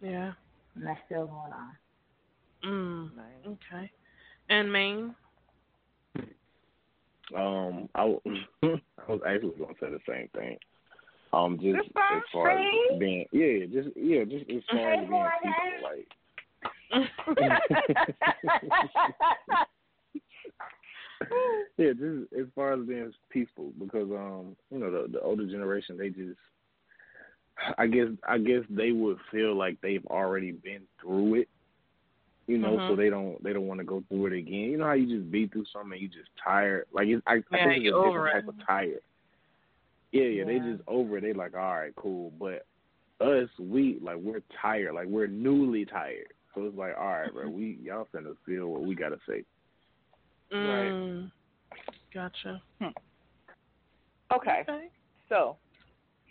Yeah. and that's still going on. Mm. Okay. And Main? Um, I, w- I was actually gonna say the same thing. Um, just This as far as being, yeah, just yeah, just as far as being people, like yeah, just as far as being peaceful, because um, you know, the the older generation, they just, I guess, I guess they would feel like they've already been through it, you know, so Mhm. they don't they don't want to go through it again. You know how you just beat through something, and you just tired, like it's, I, I think it's you're a different it. type of tired. Yeah, yeah, they just over it. They like, all right, cool, but us, we like we're tired, like we're newly tired. So it's like, all right, bro, we y'all finna feel what we gotta say. Mm. Gotcha. Okay. Okay. So,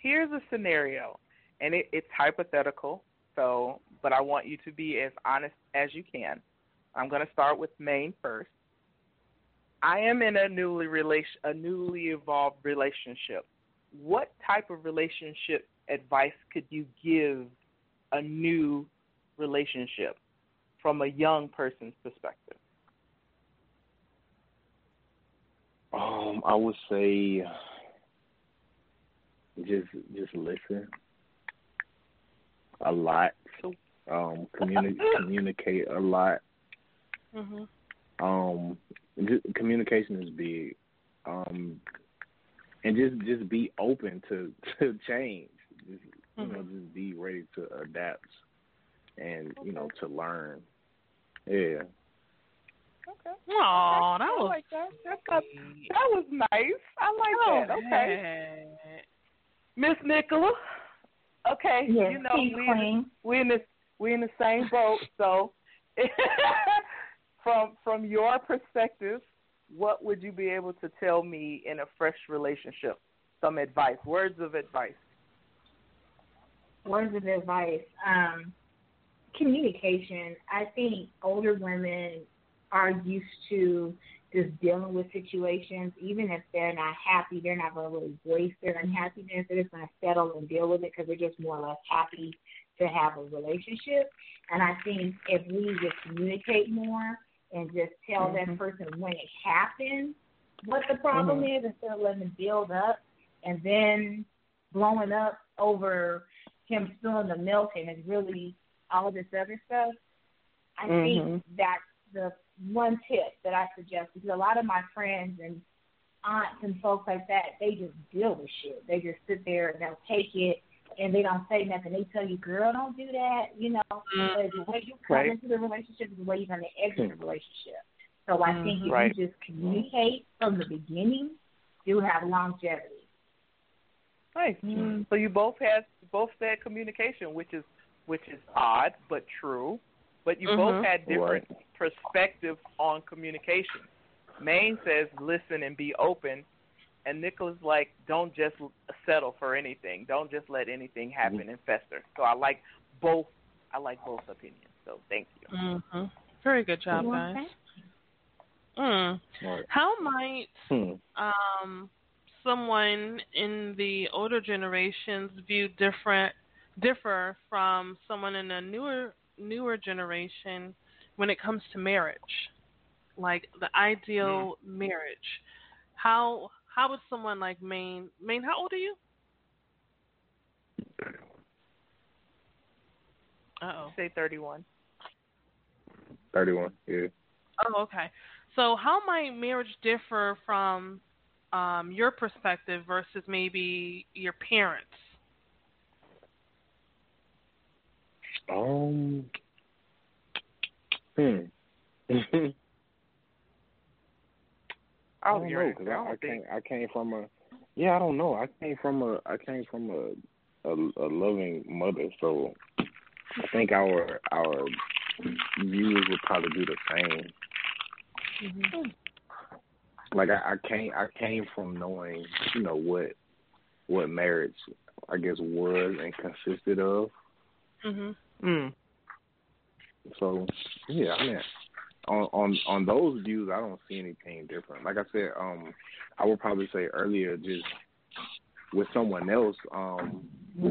here's a scenario, and it, it's hypothetical. So, but I want you to be as honest as you can. I'm going to start with Main first. I am in a newly relation, a newly evolved relationship. What type of relationship advice could you give a new relationship from a young person's perspective? Um, I would say just just listen a lot. Um, communi- communicate a lot. Mhm. Um, just, communication is big. Um, and just just be open to to change. Just, you know, just be ready to adapt and you know to learn. Yeah. Okay. Aw, that was like that. That's not, that was nice. I like that. Okay. Okay. Miss Nicola. Okay, Yes, you know we in, we in the we in the same boat. So, from from your perspective, what would you be able to tell me in a fresh relationship? Some advice, words of advice. words of advice. Um, communication. I think older women are used to just dealing with situations. Even if they're not happy, they're not going to really voice their unhappiness. They're just going to settle and deal with it because they're just more or less happy to have a relationship. And I think if we just communicate more and just tell that mm-hmm. person when it happens what the problem mm-hmm. is instead of letting it build up and then blowing up over him spilling the milk and it's really all this other stuff. I think mm-hmm. that's the one tip that I suggest because a lot of my friends and aunts and folks like that, they just deal with shit. They just sit there and they'll take it and they don't say nothing. They tell you, girl, don't do that, you know. Mm-hmm. But the way you come Right. into the relationship is the way you're going to exit the mm-hmm. relationship. So I mm-hmm. think if Right. you just communicate from the beginning, you'll have longevity. Nice. So you both had both said communication, which is which is odd but true. But you both Mhm. had different perspectives on communication. Main says listen and be open, and Nicola's like don't just settle for anything. Don't just let anything happen and fester. So I like both. I like both opinions. So thank you. Mhm. Very good job, guys. Mm. Right. How might Hmm. um, someone in the older generations view different differ from someone in a newer newer generation when it comes to marriage, like the ideal marriage? How how would someone like Main Main? How old are you? Uh oh. Say 31. 31, yeah. Oh, okay. So how might marriage differ from um, your perspective versus maybe your parents? Um. Hmm. I don't know because I I, came I came from a yeah I don't know I came from a I came from a a, a loving mother so I think our our views would probably be the same. Like I, I came I came from knowing you know what what marriage I guess was and consisted of. Mhm. Mm. So yeah, I mean, on on on those views, I don't see anything different. Like I said, um, I would probably say earlier, just with someone else, um,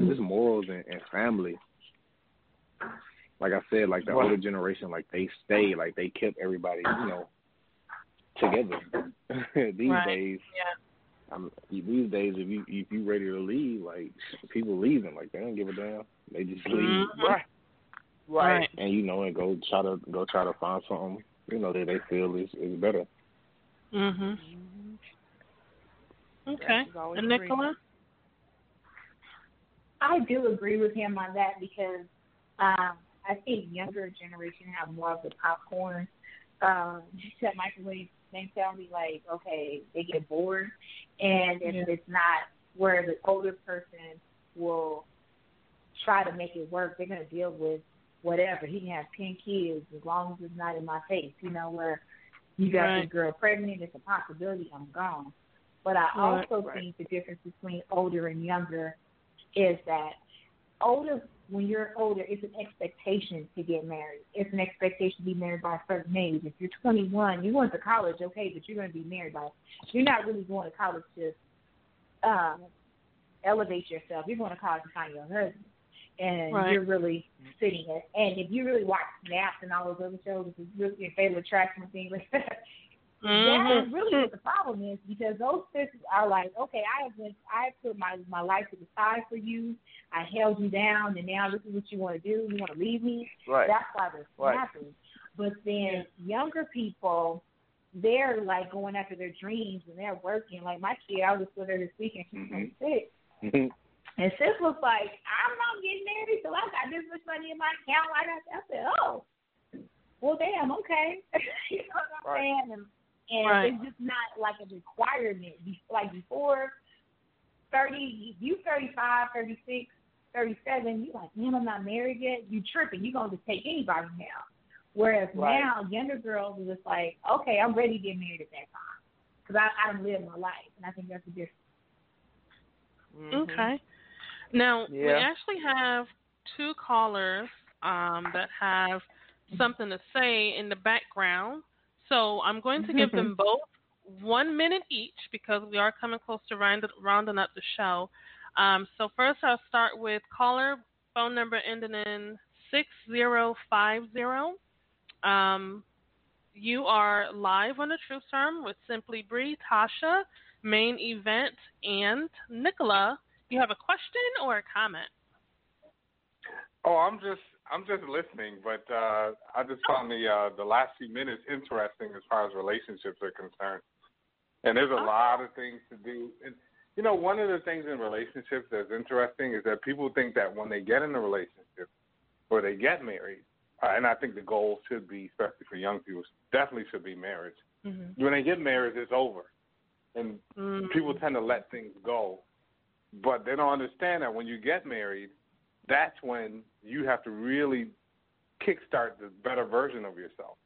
just morals and, and family. Like I said, like the older generation, like they stay, like they kept everybody, you know, together. these Right. days, Yeah. I'm, these days, if you if you ready to leave, like people leaving, like they don't give a damn. They just leave. Mhm. Right. Right. and you know, and go try to go try to find something you know that they feel is is better. Mhm. Okay. And free. Nicola? I do agree with him on that because um, I think younger generation have more of the popcorn. Um, set microwave mentality, like okay, they get bored, and if Yeah. it's not where the older person will try to make it work, they're gonna deal with whatever. He can have ten kids as long as it's not in my face. You know where you got Right. this girl pregnant, it's a possibility. I'm gone. But I Right. also Right. think the difference between older and younger is that older when you're older it's an expectation to get married. It's an expectation to be married by a certain age. If you're twenty one, you went to college, okay, but you're gonna be married by you're not really going to college to um elevate yourself. You're going to college to find your husband. And Right. you're really sitting it. And if you really watch Snaps and all those other shows, which is really your fatal attraction and things like that, Mhm. that's really what the problem is because those sisters are like, okay, I have been, I have put my my life to the side for you. I held you down, and now this is what you want to do. You want to leave me. Right. That's why they're Right. snapping. But then younger people, they're like going after their dreams and they're working. Like my kid, I was with her this weekend. She's Mhm. 26. And sis was like, I'm not getting married till I got this much money in my account. I got I said, Oh, well damn, okay. you know what I'm Right. saying? And and Right. it's just not like a requirement. Be- Like before thirty you thirty five, thirty six, thirty seven, you like, man, I'm not married yet. You tripping. You're gonna just take anybody now. Whereas Right. now, younger girls are just like, okay, I'm ready to get married at that time because I I done lived my life, and I think that's the difference. Mhm. Okay. Now we actually have two callers um, that have something to say in the background. So I'm going to give them both one minute each because we are coming close to round, rounding up the show. Um, so first, I'll start with caller phone number ending in six zero five zero. Um, you are live on the Truth Serum with Simply Bree, Tasha, main event, and Nicola. You have a question or a comment? Oh, I'm just I'm just listening, but uh, I just found the uh, the last few minutes interesting as far as relationships are concerned. And there's a lot of things to do. And you know, one of the things in relationships that's interesting is that people think that when they get in a relationship or they get married, uh, and I think the goal should be, especially for young people, definitely should be marriage. Mm-hmm. When they get married, it's over, and people tend to let things go. But they don't understand that when you get married, that's when you have to really kickstart the better version of yourself.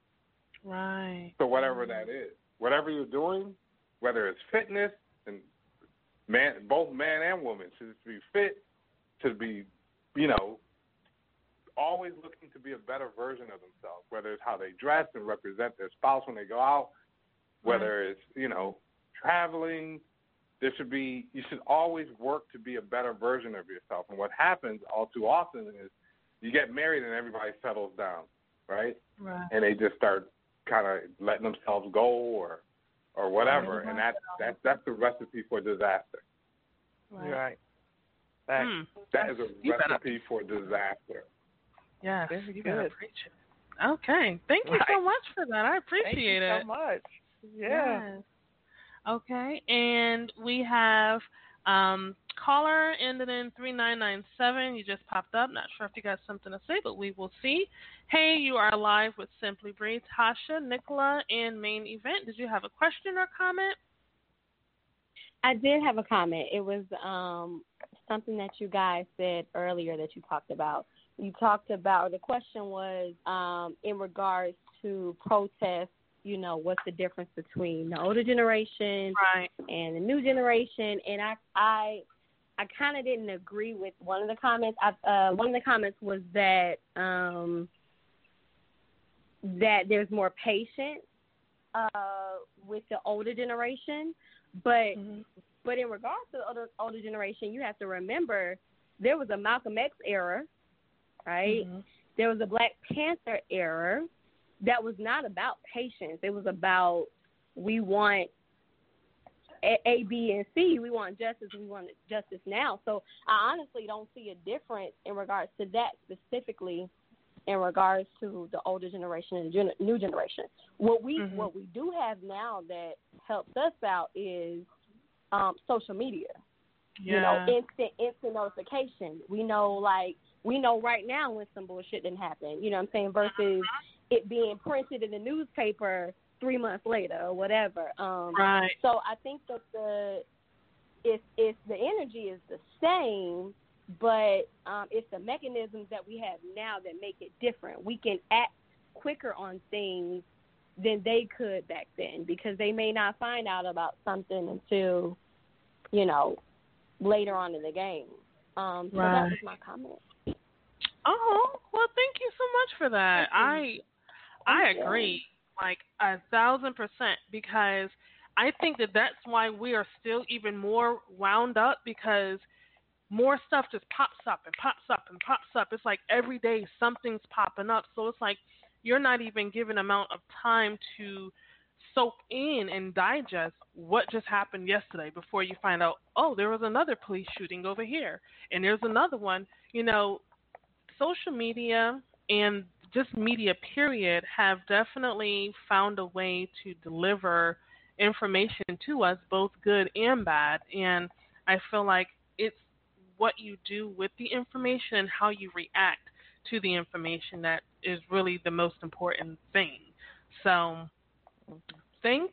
Right. So whatever that is, whatever you're doing, whether it's fitness and man, both man and woman should be fit, should be, you know, always looking to be a better version of themselves. Whether it's how they dress and represent their spouse when they go out, whether it's you know traveling. There should be you should always work to be a better version of yourself. And what happens all too often is you get married and everybody settles down, right? Right. and they just start kind of letting themselves go or or whatever, and that that that's the recipe for disaster. Right. Right. Back. Hmm. That is a You better- recipe for disaster. Yes, Very you gotta preach it. Okay, thank you so much for that. I Thank appreciate you it. so much. Yeah. Yes. Okay, and we have um, caller ended in three nine nine seven. You just popped up. Not sure if you got something to say, but we will see. Hey, you are live with Simply Bree. Tasha, Nicola, and main event. Did you have a question or comment? I did have a comment. It was um, something that you guys said earlier that you talked about. You talked about the question was um, in regards to protests. You know, what's the difference between the older generation Right. and the new generation? And I, I, I kind of didn't agree with one of the comments. I, uh, one of the comments was that um, that there's more patience uh, with the older generation, but but in regards to the older older generation, you have to remember there was a Malcolm X era, right? There was a Black Panther era that was not about patience. It was about we want A, a B, and C. We want justice. We want justice now. So I honestly don't see a difference in regards to that specifically. In regards to the older generation and gen- new generation, what we what we do have now that helps us out is um, social media. Yeah. You know, instant instant notification. We know like we know right now when some bullshit didn't happen. You know what I'm saying? Versus it being printed in the newspaper three months later or whatever. Um Right. so I think that the if if the energy is the same but um it's the mechanisms that we have now that make it different. We can act quicker on things than they could back then because they may not find out about something until, you know, later on in the game. Um, so that was my comment. Oh, well, thank you so much for that. I I agree, like a thousand percent, because I think that that's why we are still even more wound up because more stuff just pops up and pops up and pops up. It's like every day something's popping up, so it's like you're not even given amount of time to soak in and digest what just happened yesterday before you find out, oh, there was another police shooting over here, and there's another one. You know, social media and just media period have definitely found a way to deliver information to us both good and bad. And i feel like it's what you do with the information and how you react to the information that is really the most important thing. So thank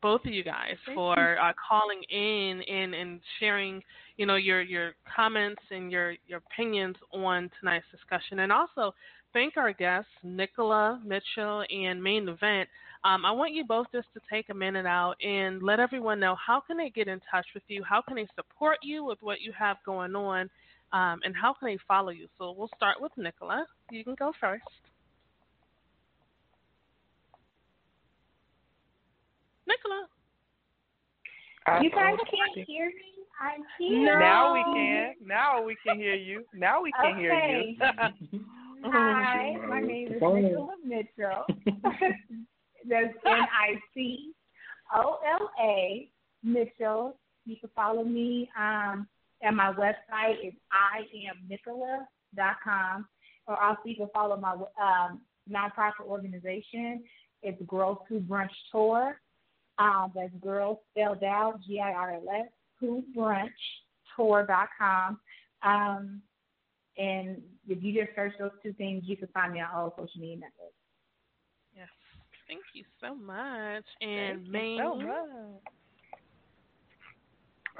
both of you guys Thank for uh, calling in and, and sharing, you know, your your comments and your your opinions on tonight's discussion, and also thank our guests Nicola Mitchell and Main Event. Um, I want you both just to take a minute out and let everyone know how can they get in touch with you, how can they support you with what you have going on, um, and how can they follow you. So we'll start with Nicola. You can go first. Nicola. You guys can't hear me. I'm here. Now we can. Now we can hear you. Now we can hear you. Hi, my name is Nicola Mitchell. That's N I C O L A Mitchell. You can follow me um, at my website. It's iamnicola.com. Or also you can follow my um, nonprofit organization. It's Girls Who Brunch Tour. Um, that's girls spelled out G I R L S Who Brunch Tour.com. Um, and if you just search those two things, you can find me on all social media networks. Yes. Thank you so much. And Thank you so much.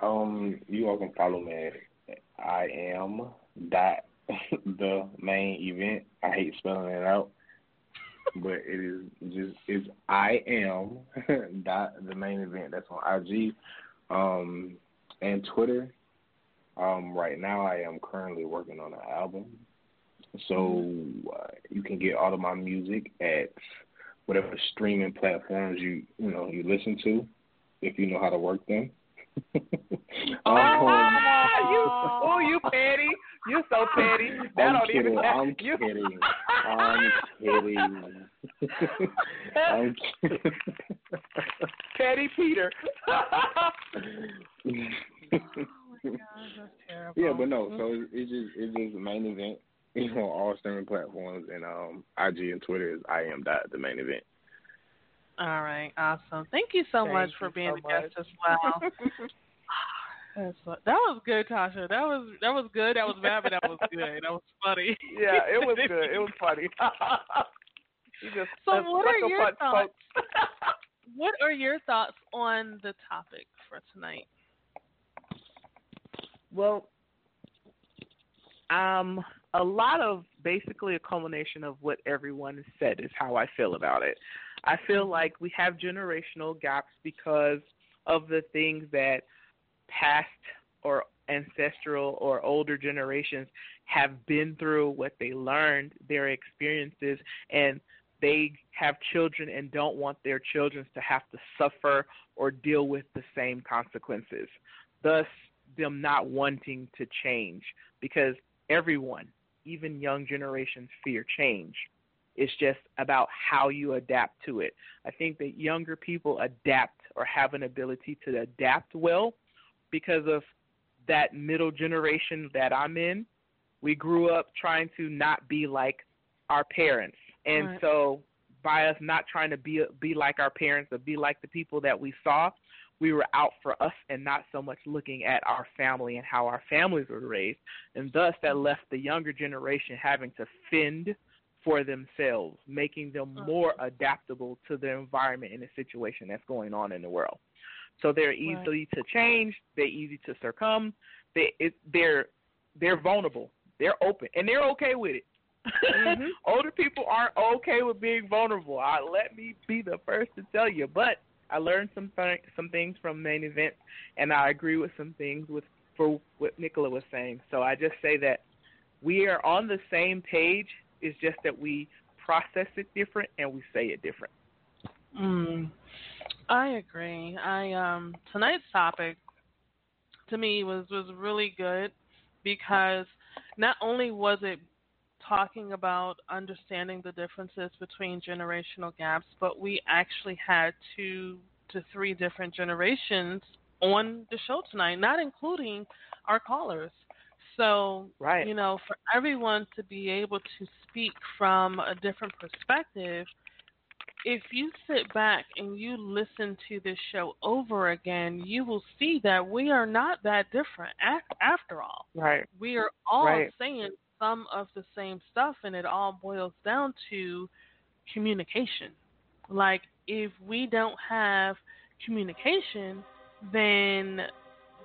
Um, you all can follow me I am dot the main event. I hate spelling it out, but it is just it's I am dot the main event. That's on IG, um, and Twitter. Um, right now I am currently working on an album, so uh, you can get all of my music at whatever streaming platforms you you know you listen to, if you know how to work them. Oh, Um, you, oh, you petty. You're so petty. That I'm don't kidding. have I'm you. kidding. I'm kidding. I'm kidding. Petty Peter. yeah, but no. So it's, it's just it's just the main event. You know, all streaming platforms and um IG and Twitter is I am dot the main event. All right, awesome. Thank you so Thank much you for being so a guest as well. That's that was good, Tasha. That was that was good. That was bad, but that was good. That was funny. yeah, it was good. It was funny. just So what are your thoughts? What are your thoughts on the topic for tonight? Well, um, a lot of basically a culmination of what everyone has said is how I feel about it. I feel like we have generational gaps because of the things that past or ancestral or older generations have been through, what they learned, their experiences, and they have children and don't want their children to have to suffer or deal with the same consequences. Thus, them not wanting to change because everyone, even young generations, fear change. It's just about how you adapt to it. I think that younger people adapt or have an ability to adapt well because of that middle generation that I'm in. We grew up trying to not be like our parents. And Right. so by us not trying to be be like our parents or be like the people that we saw, we were out for us and not so much looking at our family and how our families were raised. And thus that left the younger generation having to fend for themselves, making them more adaptable to the environment and the situation that's going on in the world. So they're easily to change, they're easy to succumb, they it, they're they're vulnerable. They're open and they're okay with it. Mhm. Older people aren't okay with being vulnerable. I, let me be the first to tell you. But I learned some th- some things from main event, and I agree with some things with for what Nicola was saying. So I just say that we are on the same page. It's just that we process it different and we say it different. Mm, I agree. I um tonight's topic to me was was really good because not only was it talking about understanding the differences between generational gaps, but we actually had two to three different generations on the show tonight, not including our callers. So, Right. you know, for everyone to be able to speak from a different perspective, if you sit back and you listen to this show over again, you will see that we are not that different after all. Right. We are all Right. saying some of the same stuff, and it all boils down to communication. Like, if we don't have communication, then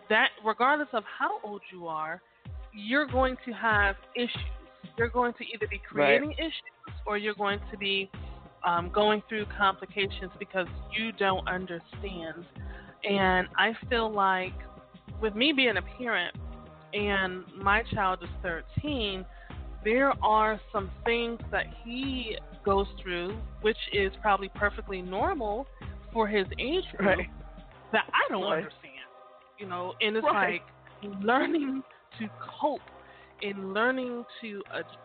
that, regardless of how old you are, you're going to have issues. You're going to either be creating issues or you're going to be um, going through complications because you don't understand. And I feel like, with me being a parent and my child is 13, there are some things that he goes through, which is probably perfectly normal for his age group, Right. that I don't Right. understand. You know, and it's Right. like learning to cope and learning to adjust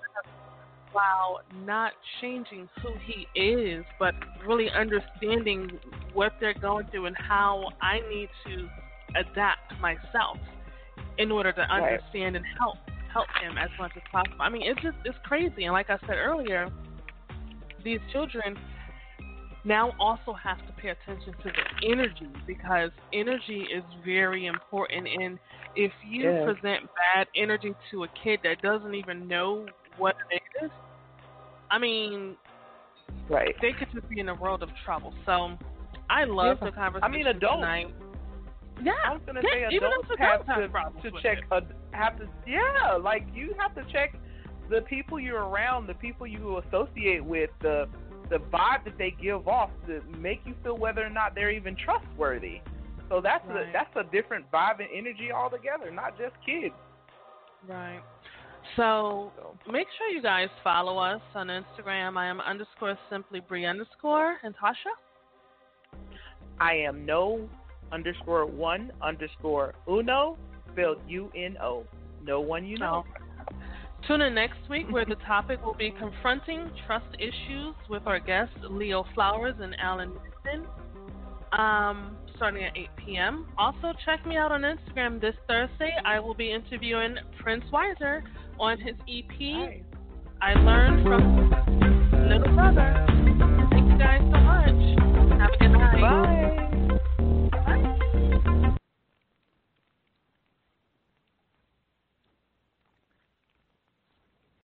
while not changing who he is, but really understanding what they're going through and how I need to adapt myself in order to Right. understand and help help him as much as possible. I mean, it's just it's crazy, and like I said earlier, these children now also have to pay attention to the energy because energy is very important. And if you Yes. present bad energy to a kid that doesn't even know what it is, I mean, Right. they could just be in a world of trouble. So I love Yeah. the conversation I mean, adults. tonight. Yeah, I was gonna yeah, say adults have to, to check uh, have to yeah like you have to check the people you're around the people you associate with the the vibe that they give off to make you feel whether or not they're even trustworthy so that's Right. a that's a different vibe and energy altogether not just kids Right. So make sure you guys follow us on Instagram. I am underscore simply Bree underscore and Tasha. I am no underscore one underscore uno spelled U N O no one you know Tune in next week where the topic will be confronting trust issues with our guests Leo Flowers and Alan Nixon. um, starting at 8 p.m. Also, check me out on Instagram this Thursday. I will be interviewing Prince Weiser on his EP. I learned from Little Brother. Thank you guys so much. Have a good night. Bye.